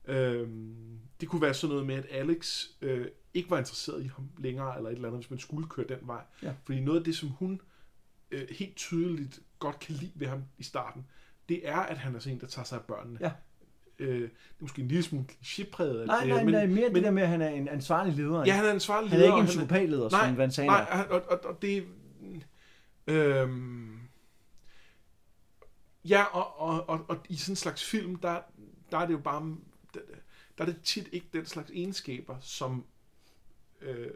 Øhm, det kunne være sådan noget med, at Alex øh, ikke var interesseret i ham længere, eller et eller andet, hvis man skulle køre den vej. Ja. Fordi noget af det, som hun øh, helt tydeligt godt kan lide ved ham i starten, det er, at han er sådan en, der tager sig af børnene. Ja. Øh, det er måske en lille smule klichépræget. Nej, nej, men, nej, mere men, det der med, at han er en ansvarlig leder. Ja, han er en ansvarlig han er leder. ikke en psykopatleder, Nej, som Van Sand Nej, og, og, og det... Øhm, ja, og, og, og, og i sådan en slags film, der, der er det jo bare... Der, der er det tit ikke den slags egenskaber, som, øh,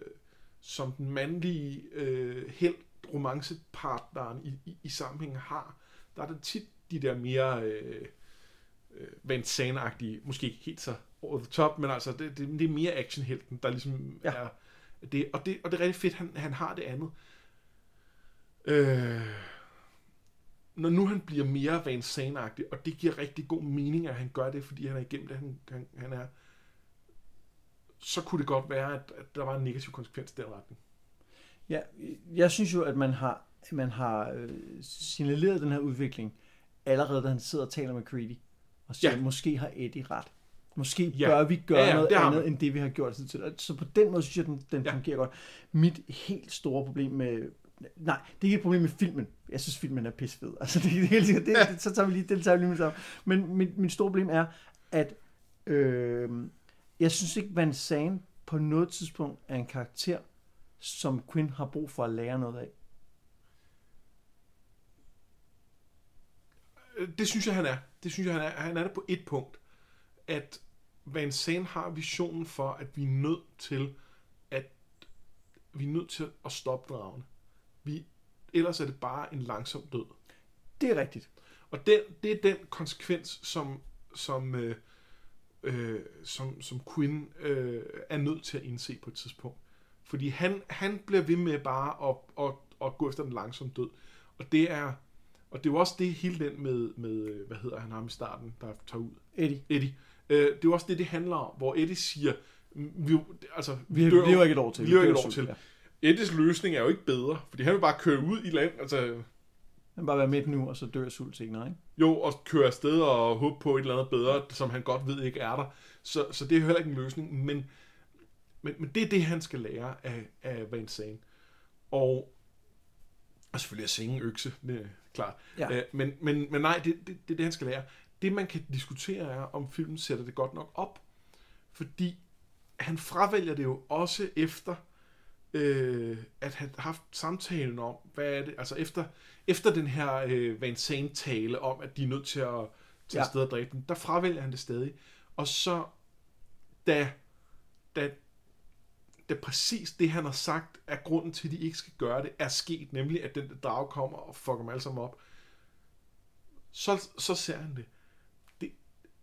som den mandlige øh, held, romancepartneren i, i, i sammenhængen har. Der er det tit de der mere øh, øh, Van måske ikke helt så over the top, men altså det, det, det er mere actionhelten, der ligesom ja. er det, og, det, og det er rigtig fedt, han, han har det andet. Øh, når nu han bliver mere Van Zandt-agtig, og det giver rigtig god mening, at han gør det, fordi han er igennem det, han, han, han er, så kunne det godt være, at, at der var en negativ konsekvens i den retning. Ja, jeg synes jo, at man har, man har øh, signaleret den her udvikling, allerede da han sidder og taler med Creedy, og siger, Ja. måske har Eddie ret. Måske Ja. bør vi gøre Ja, ja, noget andet, end det, vi har gjort hidtil. Så på den måde synes jeg, den, den Ja. fungerer godt. Mit helt store problem med... Nej, det er ikke et problem med filmen. Jeg synes, filmen er pissefed. Altså, det, det, er helt sikkert- det, det, så tager vi lige, det tager vi lige med sammen. Men mit, mit store problem er, at øh, jeg synes ikke, Van Zandt på noget tidspunkt er en karakter, som Quinn har brug for at lære noget af. Øh, det synes jeg, han er. Det synes jeg, han er. Han er det på et punkt. At Van Zandt har visionen for, at vi er nødt til at vi er nødt til at stoppe dragene. Vi, ellers er det bare en langsom død. Det er rigtigt. Og den, det er den konsekvens, som, som, øh, øh, som, som Quinn øh, er nødt til at indse på et tidspunkt. Fordi han, han bliver ved med bare at, at, at gå efter den langsomme død. Og det er og det er jo også det hele den med, med øh, hvad hedder han ham i starten, der tager ud. Eddie, Eddie. Øh, det er jo også det, det handler om, hvor Eddie siger, "Mm, vi, altså, vi, vi dør- lever ikke et år til. vi lever ikke et år til. Ja. Eddies løsning er jo ikke bedre, fordi han vil bare køre ud i land, altså Han bare være med nu, og så dør sult senere, ikke? Jo, og køre afsted og håbe på et eller andet bedre, som han godt ved ikke er der. Så, så det er jo heller ikke en løsning, men, men, men det er det, han skal lære af, af Van Zandt. Og, og selvfølgelig at svinge økse, det er klart. Ja. Øh, men, men, men nej, det, det, det er det, han skal lære. Det, man kan diskutere, er, om filmen sætter det godt nok op. Fordi han fravælger det jo også efter, øh, at han har haft samtalen om, hvad er det, altså efter, efter den her øh, Van Zandt tale om, at de er nødt til at tage Ja. afsted og dræbe dem, der fravælger han det stadig. Og så, da, da, da præcis det, han har sagt, er grunden til, at de ikke skal gøre det, er sket, nemlig at den der drage kommer og fucker dem alle sammen op, så, så ser han det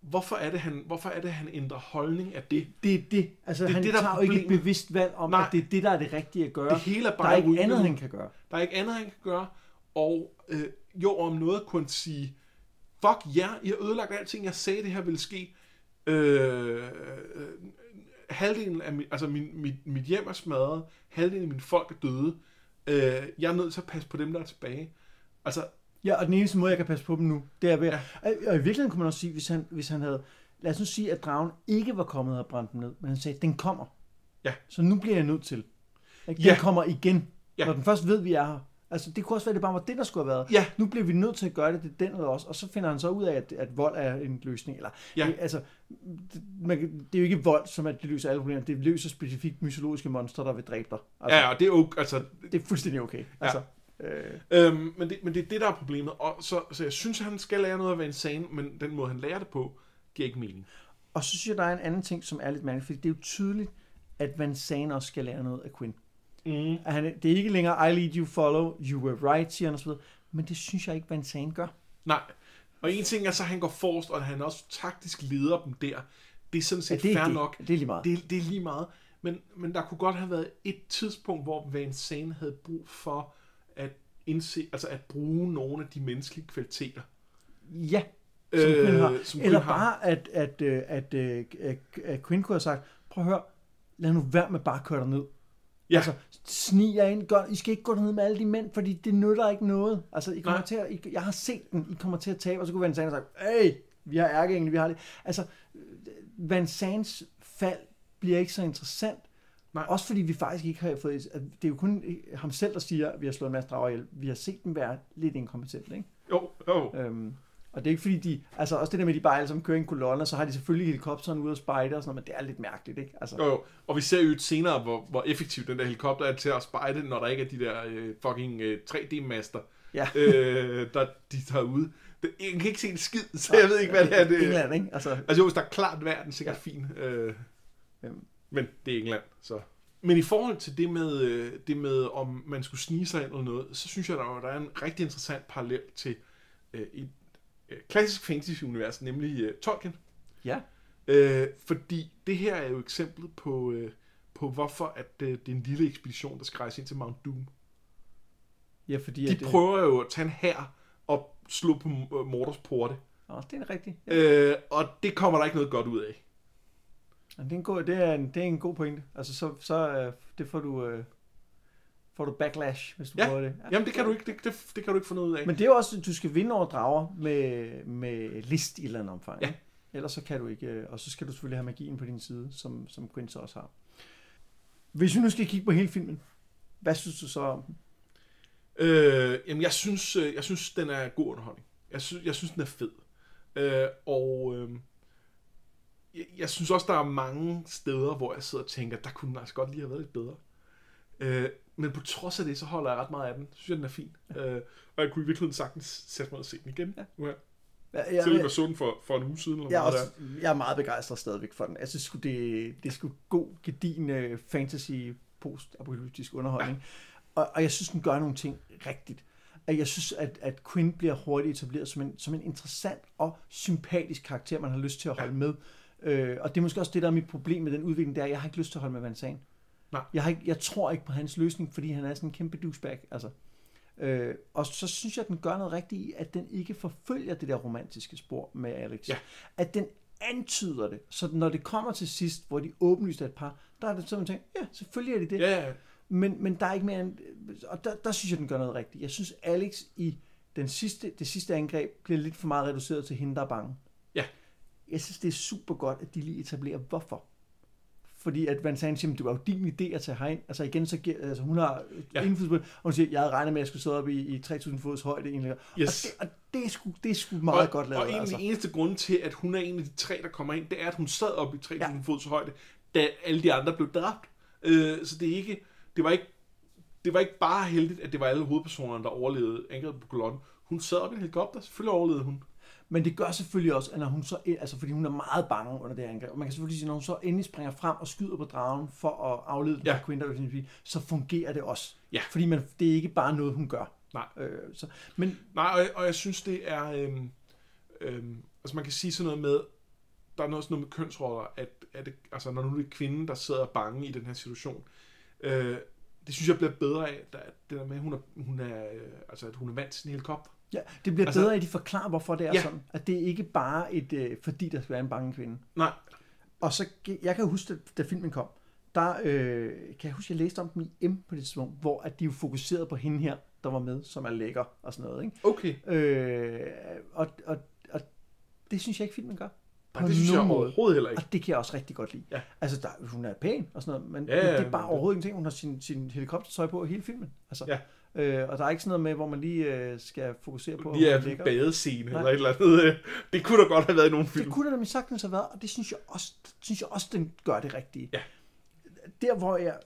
hvorfor, er det, han, hvorfor er det, han ændrer holdning af det? Det er det. Altså, Det han det, der er tager jo ikke et bevidst valg om, Nej. at det er det, der er det rigtige at gøre. Det hele er der bare er ikke rygende andet, han kan gøre. Der er ikke andet, han kan gøre. Og øh, jo, om noget kunne sige, fuck ja, I har ødelagt alting, jeg sagde, det her ville ske. Øh, øh, halvdelen af mit, altså min, mit, mit hjem er smadret, halvdelen af mine folk er døde. Øh, jeg er nødt til at passe på dem, der er tilbage. Altså, Ja, og den eneste måde, jeg kan passe på dem nu, det er ved Ja. ja. Og i virkeligheden kunne man også sige, hvis han, hvis han havde... Lad os nu sige, at dragen ikke var kommet og brændt dem ned, men han sagde, den kommer. Ja. Så nu bliver jeg nødt til. Ikke? Den Ja. kommer igen, Ja. når den først ved, vi er her. Altså, det kunne også være, at det bare var det, der skulle have været. Ja. Nu bliver vi nødt til at gøre det, det er den eller også. Og så finder han så ud af, at, at vold er en løsning. Eller, Ja. det, altså, det, man, det er jo ikke vold, som at det løser alle problemer. Det løser specifikt mytologiske monstre, der vil dræbe dig. Altså, ja, og det er jo, altså, Det er fuldstændig okay. Altså, øh, Øhm, men, det, men det er det, der er problemet. Og så, så jeg synes, han skal lære noget af Van Zandt, men den måde, han lærer det på, giver ikke mening. Og så synes jeg, der er en anden ting, som er lidt mærkeligt, fordi det er jo tydeligt, at Van Zandt også skal lære noget af Quinn. Mm. At han, det er ikke længere, I lead you follow, you were right, siger han osv. Men det synes jeg ikke, Van Zandt gør. Nej. Og en ting er så, at han går forrest, og at han også taktisk leder dem der. Det er sådan set Ja, det fair det. nok. Det er lige meget. Det, det er lige meget. Men, men der kunne godt have været et tidspunkt, hvor Van Zandt havde brug for at indse, altså at bruge nogle af de menneskelige kvaliteter. Ja, som øh, Quinn har. som Eller Quinn har. bare, at, at, øh, at, at, at, at Quinn kunne have sagt, prøv at høre, lad nu være med bare at køre dig ned. Ja. Altså, snig jer ind, gør, I skal ikke gå ned med alle de mænd, fordi det nytter ikke noget. Altså, I kommer Nej. til at, I, jeg har set den, I kommer til at tabe, og så kunne Van have sagt, hey, vi har ærkeengel, vi har det. Altså, Van Zandts fald bliver ikke så interessant, Nej. Også fordi vi faktisk ikke har fået... at Det er jo kun ham selv, der siger, at vi har slået en masse drager ihjel. Vi har set dem være lidt inkompetente, ikke? Jo, jo. Øhm, og det er ikke fordi, de... Altså også det der med, de bare alle sammen kører i en kolonne, så har de selvfølgelig helikopteren ude og spejde og sådan noget, men det er lidt mærkeligt, ikke? Altså, Jo, jo. Og vi ser jo et senere, hvor, hvor effektiv den der helikopter er til at spejde, når der ikke er de der øh, fucking øh, 3D-master, Ja. øh, der de tager ud. Det, jeg kan ikke se en skid, så jeg ved ikke, hvad det er. Det, England, ikke? Altså, Altså jo, hvis der er klart vejr, den er sikkert ja. fin. Øh, Øhm. Men det er England, så... Men i forhold til det med, øh, det med, om man skulle snige sig ind eller noget, så synes jeg, der, er- der er en rigtig interessant parallel til øh, et øh, klassisk fantasy-univers, nemlig øh, Tolkien. ja. Øh, fordi det her er jo eksemplet på, øh, på hvorfor at, øh, det er en lille ekspedition, der skal rejse ind til Mount Doom. Ja, fordi... De at, det- prøver jo at tage en her og slå på Mordors porte. Nå, det er rigtigt. Ja. Øh, og det kommer der ikke noget godt ud af. Det, er en god, det, er en, det er en god pointe. Altså, så, så øh, det får du... Øh, får du backlash, hvis du Ja. prøver det. Jamen, det kan du ikke, det, det, det kan du ikke få noget ud af. Men det er jo også, at du skal vinde over drager med, med list i et eller andet omfang. Ja. ellers så kan du ikke, øh, og så skal du selvfølgelig have magien på din side, som, som Quinn så også har. Hvis vi nu skal kigge på hele filmen, hvad synes du så om den? Øh, jamen, jeg synes, øh, jeg synes, den er god underholdning. Jeg synes, jeg synes den er fed. Øh, og øh, jeg, jeg synes også, der er mange steder, hvor jeg sidder og tænker, der kunne den altså godt lige have været lidt bedre. Øh, men på trods af det, så holder jeg ret meget af den. Jeg synes, den er fin. Ja. Øh, og jeg kunne i virkeligheden sagtens sætte mig og se den igen. Ja. Nu her. Ja, Jeg, Selvom jeg så den for, for en uge siden. Eller jeg, er noget også, jeg er meget begejstret stadigvæk for den. Jeg synes det, det er sgu god, gedin fantasy post-apokalyptisk underholdning. Ja. Og, og jeg synes, den gør nogle ting rigtigt. Og jeg synes, at, at Quinn bliver hurtigt etableret som en, som en interessant og sympatisk karakter, man har lyst til at holde ja. med. Øh, og det er måske også det, der er mit problem med den udvikling, er, at jeg har ikke lyst til at holde med Van Zandt. Nej. Jeg, har ikke, jeg tror ikke på hans løsning, fordi han er sådan en kæmpe douchebag. Altså. Øh, og så synes jeg, at den gør noget rigtigt i, at den ikke forfølger det der romantiske spor med Alex. Ja. At den antyder det, så når det kommer til sidst, hvor de åbenlyst er et par, der er det sådan, man ja, selvfølgelig er det det. Ja, ja. Men, men der er ikke mere end, og der, der synes jeg, den gør noget rigtigt. Jeg synes, Alex i den sidste, det sidste angreb bliver lidt for meget reduceret til hende, der er bange. Jeg synes, det er super godt, at de lige etablerer, hvorfor. Fordi at Van Zandt siger, det var jo din idé at tage herind. Altså igen, så giver, altså hun har Ja. indflydelse på det, og hun siger, jeg havde regnet med, at jeg skulle sidde oppe i, i 3.000 fods højde egentlig. Yes. Og, det, og det, er sgu, det er sgu meget og, godt lavet. Og en af altså. de eneste grunde til, at hun er en af de tre, der kommer ind, det er, at hun sad oppe i 3.000 ja. Fods højde, da alle de andre blev dræbt. Øh, så det er ikke, det var ikke, det var ikke bare heldigt, at det var alle hovedpersonerne, der overlevede angrebet på kolonnen. Hun sad oppe i en helikopter, selvfølgelig overlevede hun. Men det gør selvfølgelig også, at når hun så, altså fordi hun er meget bange under det angreb, og man kan selvfølgelig sige, når hun så endelig springer frem og skyder på dragen for at aflede Ja. fra Quinter, så fungerer det også. Ja. Fordi man, det er ikke bare noget, hun gør. Nej. Øh, så, men Nej, og, og jeg synes, det er... Øhm, øhm, altså man kan sige sådan noget med... Der er noget sådan noget med kønsroller, at, at det, altså når nu er det kvinden, der sidder bange i den her situation, øh, det synes jeg bliver bedre af, at det der med, at hun er, hun er, øh, altså, at hun er vant til en helikopter. Ja, det bliver Altså- bedre, at de forklarer, hvorfor det er Ja. sådan. At det er ikke bare et, øh, fordi der skal være en bange kvinde. Nej, Og så, jeg kan huske, da, da filmen kom, der øh, kan jeg huske, jeg læste om den i M på det tidspunkt, hvor at de jo fokuserede på hende her, der var med, som er lækker og sådan noget. Ikke? okay. Øh, og, og, og det synes jeg ikke, filmen gør. Nej, det synes jeg måde. overhovedet heller ikke. Og det kan jeg også rigtig godt lide. Ja. Altså, der, hun er pæn og sådan noget, men, Ja, ja, men det er bare overhovedet ingenting. Hun har sin, sin helikoptertøj på hele filmen. Altså, Ja. Øh, og der er ikke sådan noget med, hvor man lige øh, skal fokusere på, Lige er en badescene Nej. eller et eller andet. øh, Det kunne da godt have været i nogle Det film. kunne der nemlig sagtens have været, og det synes jeg også, synes jeg også den gør det rigtige. Ja. Der, hvor jeg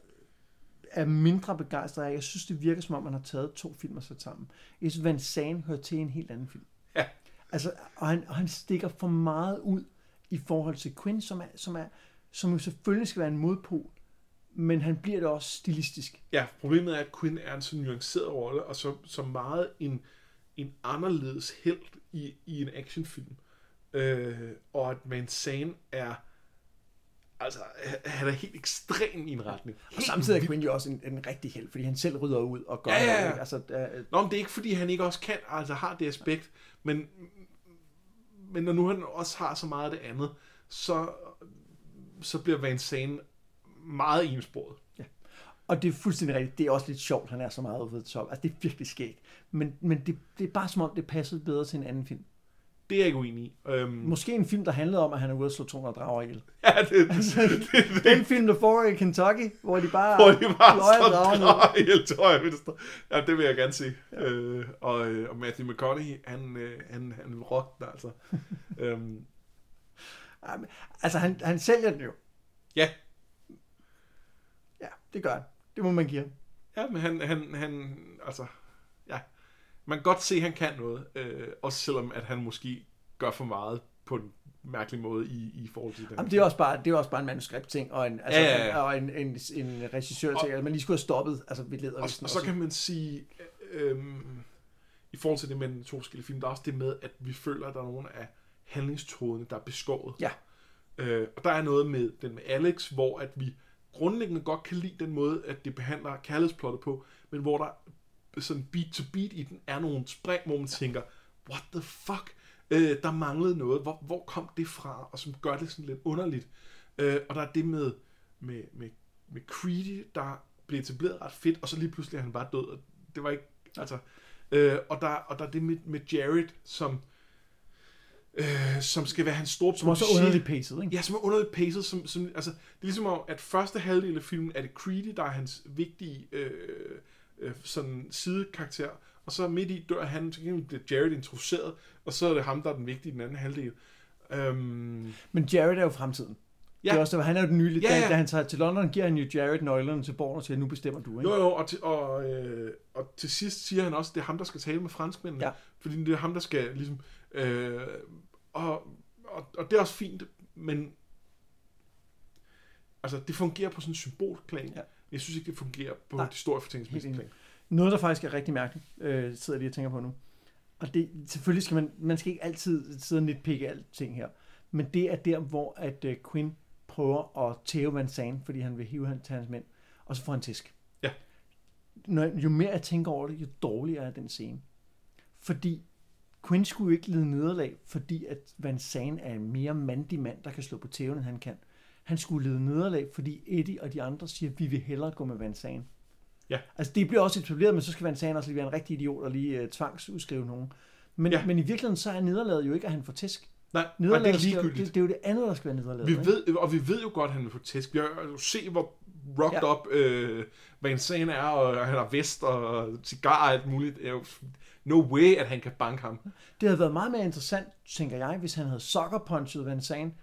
er mindre begejstret af, jeg synes, det virker som om, man har taget to film og sat sammen. Jeg synes, Van Zandt hører til en helt anden film. Ja. Altså, og han, og han stikker for meget ud i forhold til Quinn, som, er, som, er, som jo selvfølgelig skal være en modpol, men han bliver det også stilistisk. Ja, problemet er, at Quinn er en så nuanceret rolle, og så, så meget en, en anderledes held i, i en actionfilm. Øh, og at Van Zandt er altså, han er helt ekstrem i en retning. Og samtidig er Quinn jo også en, en rigtig held, fordi han selv rydder ud og gør Ja, ja, ja. Ikke? Altså, der, Nå, men det er ikke, fordi han ikke også kan, altså har det aspekt, men, men når nu han også har så meget af det andet, så, så bliver Van Zandt meget ensporet. Og det er fuldstændig rigtigt. Det er også lidt sjovt, han er så meget over top. Altså, det er virkelig skægt. Men, men det, det er bare som om, det passede bedre til en anden film. Det er jeg ikke uenig i. Øhm, Måske en film, der handlede om, at han er ude at slå 200 drager ihjel. ja, det, det, det, det, Den film, der foregår i Kentucky, hvor de bare Hvor de bare ud. drager ihjel til højre venstre. Ja, det vil jeg gerne se. Ja. Øh, og, øh, og Matthew McConaughey, han, øh, han, han den altså. øhm, Ja, Altså, han, han sælger den jo. ja, Ja, det gør han. Det må man give ham. ja, men han, han, han, altså, ja. Man kan godt se, at han kan noget. Øh, også selvom, at han måske gør for meget på en mærkelig måde i, i forhold til den. Jamen, det er også bare, det er også bare en manuskript-ting, og en, altså, Ja, ja, ja. og en, en, en regissør-ting, at man lige skulle have stoppet, altså ved leder og, og så kan man sige, øhm, i forhold til det med den to forskellige film, der er også det med, at vi føler, at der er nogle af handlingstrådene, der er beskåret. Ja. Øh, og der er noget med den med Alex, hvor at vi grundlæggende godt kan lide den måde, at det behandler kærlighedsplottet på, men hvor der sådan beat to beat i den er nogle spring, hvor man tænker, what the fuck? Øh, der manglede noget. Hvor, hvor kom det fra? Og som gør det sådan lidt underligt. Øh, og der er det med, med, med, med Creedy, der blev etableret ret fedt, og så lige pludselig er han bare død. Og det var ikke, altså... Øh, og, der, og der er det med, med Jared, som øh, som skal være hans store Som også er underligt paced, ikke? Ja, som er underligt paced. Som, som, altså, det er ligesom om, at første halvdel af filmen er det Creedy, der er hans vigtige øh, øh, sådan sidekarakter. Og så midt i dør han, så bliver Jared introduceret, og så er det ham, der er den vigtige i den anden halvdel. Øhm, Men Jared er jo fremtiden. Ja. Det er også, han er jo den nye, Ja, da, ja. da han tager til London, giver han jo Jared nøglerne til borgen og siger, nu bestemmer du, ikke? jo, jo, og til, og, øh, og til sidst siger han også, at det er ham, der skal tale med franskmændene. Ja. Fordi det er ham, der skal ligesom... Øh, og, og, og det er også fint, men... Altså, det fungerer på sådan en symbolplan. Ja. Jeg synes ikke, det fungerer på Nej. historiefortællingsmæssigt plan. Noget, der faktisk er rigtig mærkeligt, øh, sidder jeg lige og tænker på nu. Og det, selvfølgelig skal man, man skal ikke altid sidde og nitpikke alting her. Men det er der, hvor at øh, Quinn prøver at tæve Van Zandt, fordi han vil hive han til hans mænd, og så får han tisk. Ja. Når, jo mere jeg tænker over det, jo dårligere er den scene. Fordi Quinn skulle jo ikke lide nederlag, fordi at Van Zandt er en mere mandig mand, der kan slå på tæven, end han kan. Han skulle lide nederlag, fordi Eddie og de andre siger, at vi vil hellere gå med Van Zandt. Ja. Altså det bliver også etableret, men så skal Van Zandt også lige være en rigtig idiot og lige uh, tvangsudskrive nogen. Men, Ja. men i virkeligheden så er nederlaget jo ikke, at han får tæsk. Nej, nej, det er skal, ligegyldigt. det, det, er jo det andet, der skal være nederlaget. Vi ikke? ved, og vi ved jo godt, at han vil få tæsk. Vi har jo se, hvor rocked Ja. up øh, Van Zandt er, og han har vest og cigar og alt muligt. Det er jo no way, at han kan banke ham. Det havde været meget mere interessant, tænker jeg, hvis han havde sucker punchet Van Zandt,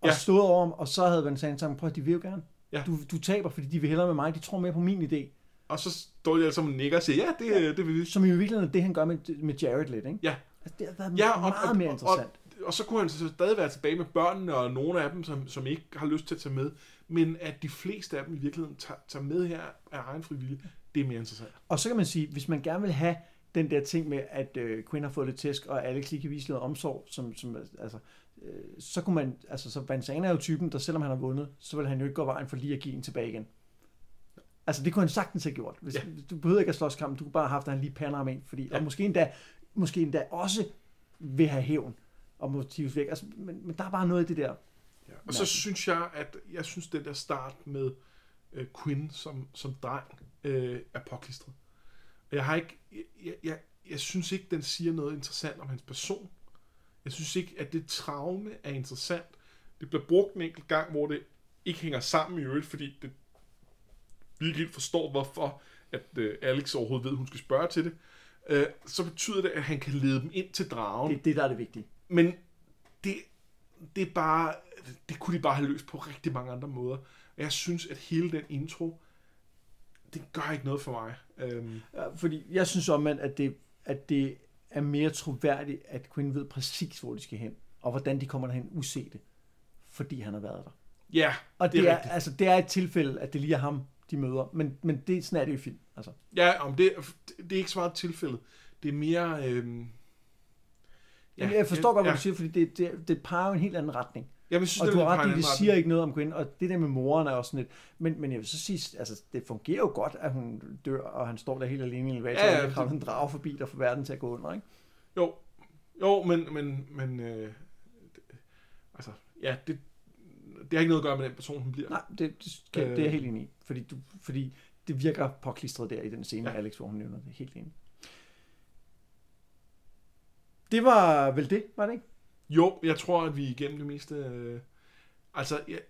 og Ja. ja. stået over ham, og så havde Van Zandt sagt, prøv at de vil jo gerne. Ja. Du, du taber, fordi de vil hellere med mig, de tror mere på min idé. Og så står de alle sammen og nikker og siger, ja, det, det vil vi. Som i virkeligheden er det, han gør med, med Jared lidt, ikke? Ja. Altså, det havde været Ja, ja, og- meget og- mere og- interessant. Og så kunne han så stadig være tilbage med børnene, og nogle af dem, som, som ikke har lyst til at tage med. Men at de fleste af dem i virkeligheden tager, tager med her af egen frivillig, det er mere interessant. Og så kan man sige, hvis man gerne vil have den der ting med, at øh, Quinn har fået lidt tæsk, og Alex lige kan vise noget omsorg, som, som, altså, øh, så kunne man, altså, så Van Zandt er jo typen, der selvom han har vundet, så vil han jo ikke gå vejen for lige at give en tilbage igen. Altså, det kunne han sagtens have gjort. Hvis, Ja. Du behøver ikke at slås kamp, du kunne bare have haft, at han lige pander ham ind, fordi, Ja. og måske endda, måske endda også vil have hævn og motives væk. Altså, men, men der er bare noget i det der. Ja. Og så synes jeg, at jeg synes, den der start med øh, Quinn som, som dreng øh, er påklistret. Jeg har ikke, jeg, jeg, jeg, synes ikke, den siger noget interessant om hans person. Jeg synes ikke, at det traume er interessant. Det bliver brugt en enkelt gang, hvor det ikke hænger sammen i øvrigt, fordi det, vi ikke helt forstår, hvorfor at øh, Alex overhovedet ved, at hun skal spørge til det. Øh, så betyder det, at han kan lede dem ind til dragen. Det er det, der er det vigtige. Men det, det er bare, det kunne de bare have løst på rigtig mange andre måder. Og jeg synes, at hele den intro, det gør ikke noget for mig. Øhm, Ja, fordi jeg synes omvendt, at det, at det er mere troværdigt, at Quinn ved præcis, hvor de skal hen, og hvordan de kommer derhen usete, fordi han har været der. ja, Og det er det, er, rigtigt. altså, det er et tilfælde, at det lige er ham, de møder, men, men det, sådan er det jo i film. Altså. Ja, om det, det er ikke så meget tilfældet. Det er mere... Øhm, Ja, jeg forstår godt, hvad ja. du siger, fordi det, det, det peger jo en helt anden retning. Vil synes, Og det du har ret anden siger ikke noget om Quinn, og det der med moren er også sådan lidt, men, men jeg vil så sige, altså, det fungerer jo godt, at hun dør, og han står der helt alene i elevatoren, Ja, ja, og kravler en drage forbi, der får verden til at gå under, ikke? Jo, jo men, men, men øh, det, altså, ja, det, det har ikke noget at gøre med den person, hun bliver. Nej, det, det, det, det er jeg helt enig i, fordi, du, fordi det virker påklistret der i den scene, ja. Alex, hvor hun nævner det, helt enig. Det var vel det, var det ikke? Jo, jeg tror, at vi er igennem det meste... Øh, altså, jeg,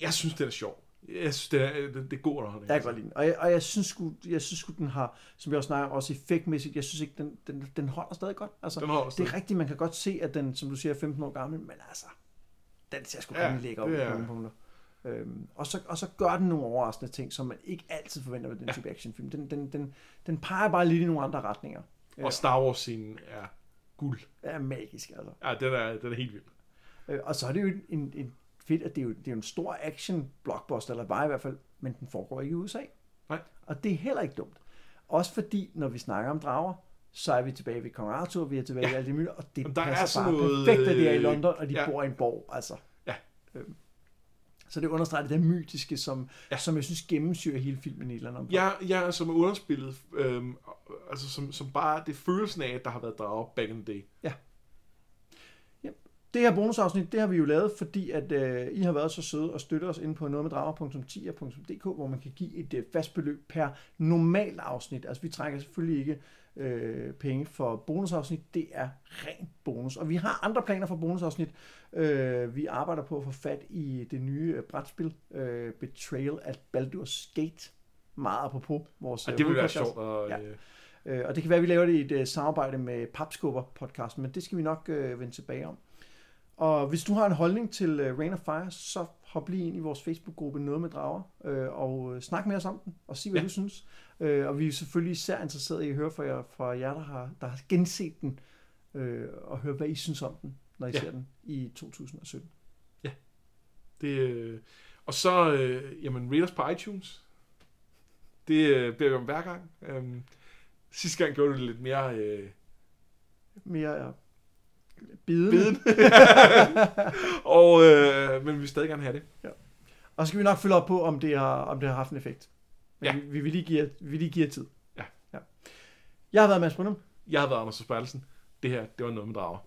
jeg synes, det er sjovt. Jeg synes, det er, det, det er god underholdning. Jeg kan godt lide den. Og jeg, og jeg synes sgu, jeg synes sgu, den har, som jeg også snakker, også effektmæssigt, jeg synes ikke, den, den, den holder stadig godt. Altså, Den holder det stadig. er rigtigt, man kan godt se, at den, som du siger, er 15 år gammel, men altså, den ser sgu Ja, rimelig lækker det på nogle punkter. Øhm, og, så, og så gør den nogle overraskende ting, som man ikke altid forventer ved den Ja. type actionfilm. Den, den, den, den peger bare lidt i nogle andre retninger. Og Star Wars-scenen er guld. Det er magisk, altså. Ja, den er, den er helt vild. Øh, og så er det jo en, en fedt, at det er jo, det er jo en stor action blockbuster, eller bare i hvert fald, men den foregår ikke i USA. Nej. Og det er heller ikke dumt. Også fordi, når vi snakker om drager, så er vi tilbage ved Kong Arthur, vi er tilbage Ja. ved alt det mulige, og det Jamen, der er passer sådan bare noget, perfekt, at det er i øh, London, og de ja. bor i en borg, altså. Ja. Øhm, så det understreger det der mytiske, som, Ja. ja. som jeg synes gennemsyrer hele filmen i et eller andet omfang. Jeg, jeg er som er underspillet, øhm, altså som, som bare, det følelsen af, at der har været drager back in the day. Det her bonusafsnit, det har vi jo lavet, fordi at øh, I har været så søde og støtte os inde på nogetmeddrager.10.dk, hvor man kan give et øh, fast beløb per normal afsnit. Altså vi trækker selvfølgelig ikke øh, penge for bonusafsnit. Det er ren bonus. Og vi har andre planer for bonusafsnit. Øh, vi arbejder på at få fat i det nye øh, brætspil, øh, Betrayal at Baldur's Gate. Meget apropos vores Og det vil være sjovt. Og, Ja. øh, Øh, og det kan være, at vi laver det i et øh, samarbejde med Papskubber podcasten, men det skal vi nok øh, vende tilbage om. Og hvis du har en holdning til øh, Rain of Fire, så hop lige ind i vores Facebook-gruppe Noget med Drager, øh, og øh, snak med os om den, og sig, hvad Ja. du synes. Øh, og vi er selvfølgelig især interesserede i at høre fra jer, fra jer der, har, der har genset den, øh, og høre, hvad I synes om den, når I Ja. ser den i 2017. det, øh, og så, øh, jamen, rate os på iTunes. Det øh, bliver jo hver gang. Øhm, sidste gang gjorde du det lidt mere øh, Mere øh, bidende. biden. og, øh, men vi vil stadig gerne have det. Og så skal vi nok følge op på, om det har, om det har haft en effekt. Men Ja. vi, vi, vil lige give, vi vil lige give tid. Ja. ja. Jeg har været Mads Brynum. Jeg har været Anders Bertelsen. Det her, det var noget med drager.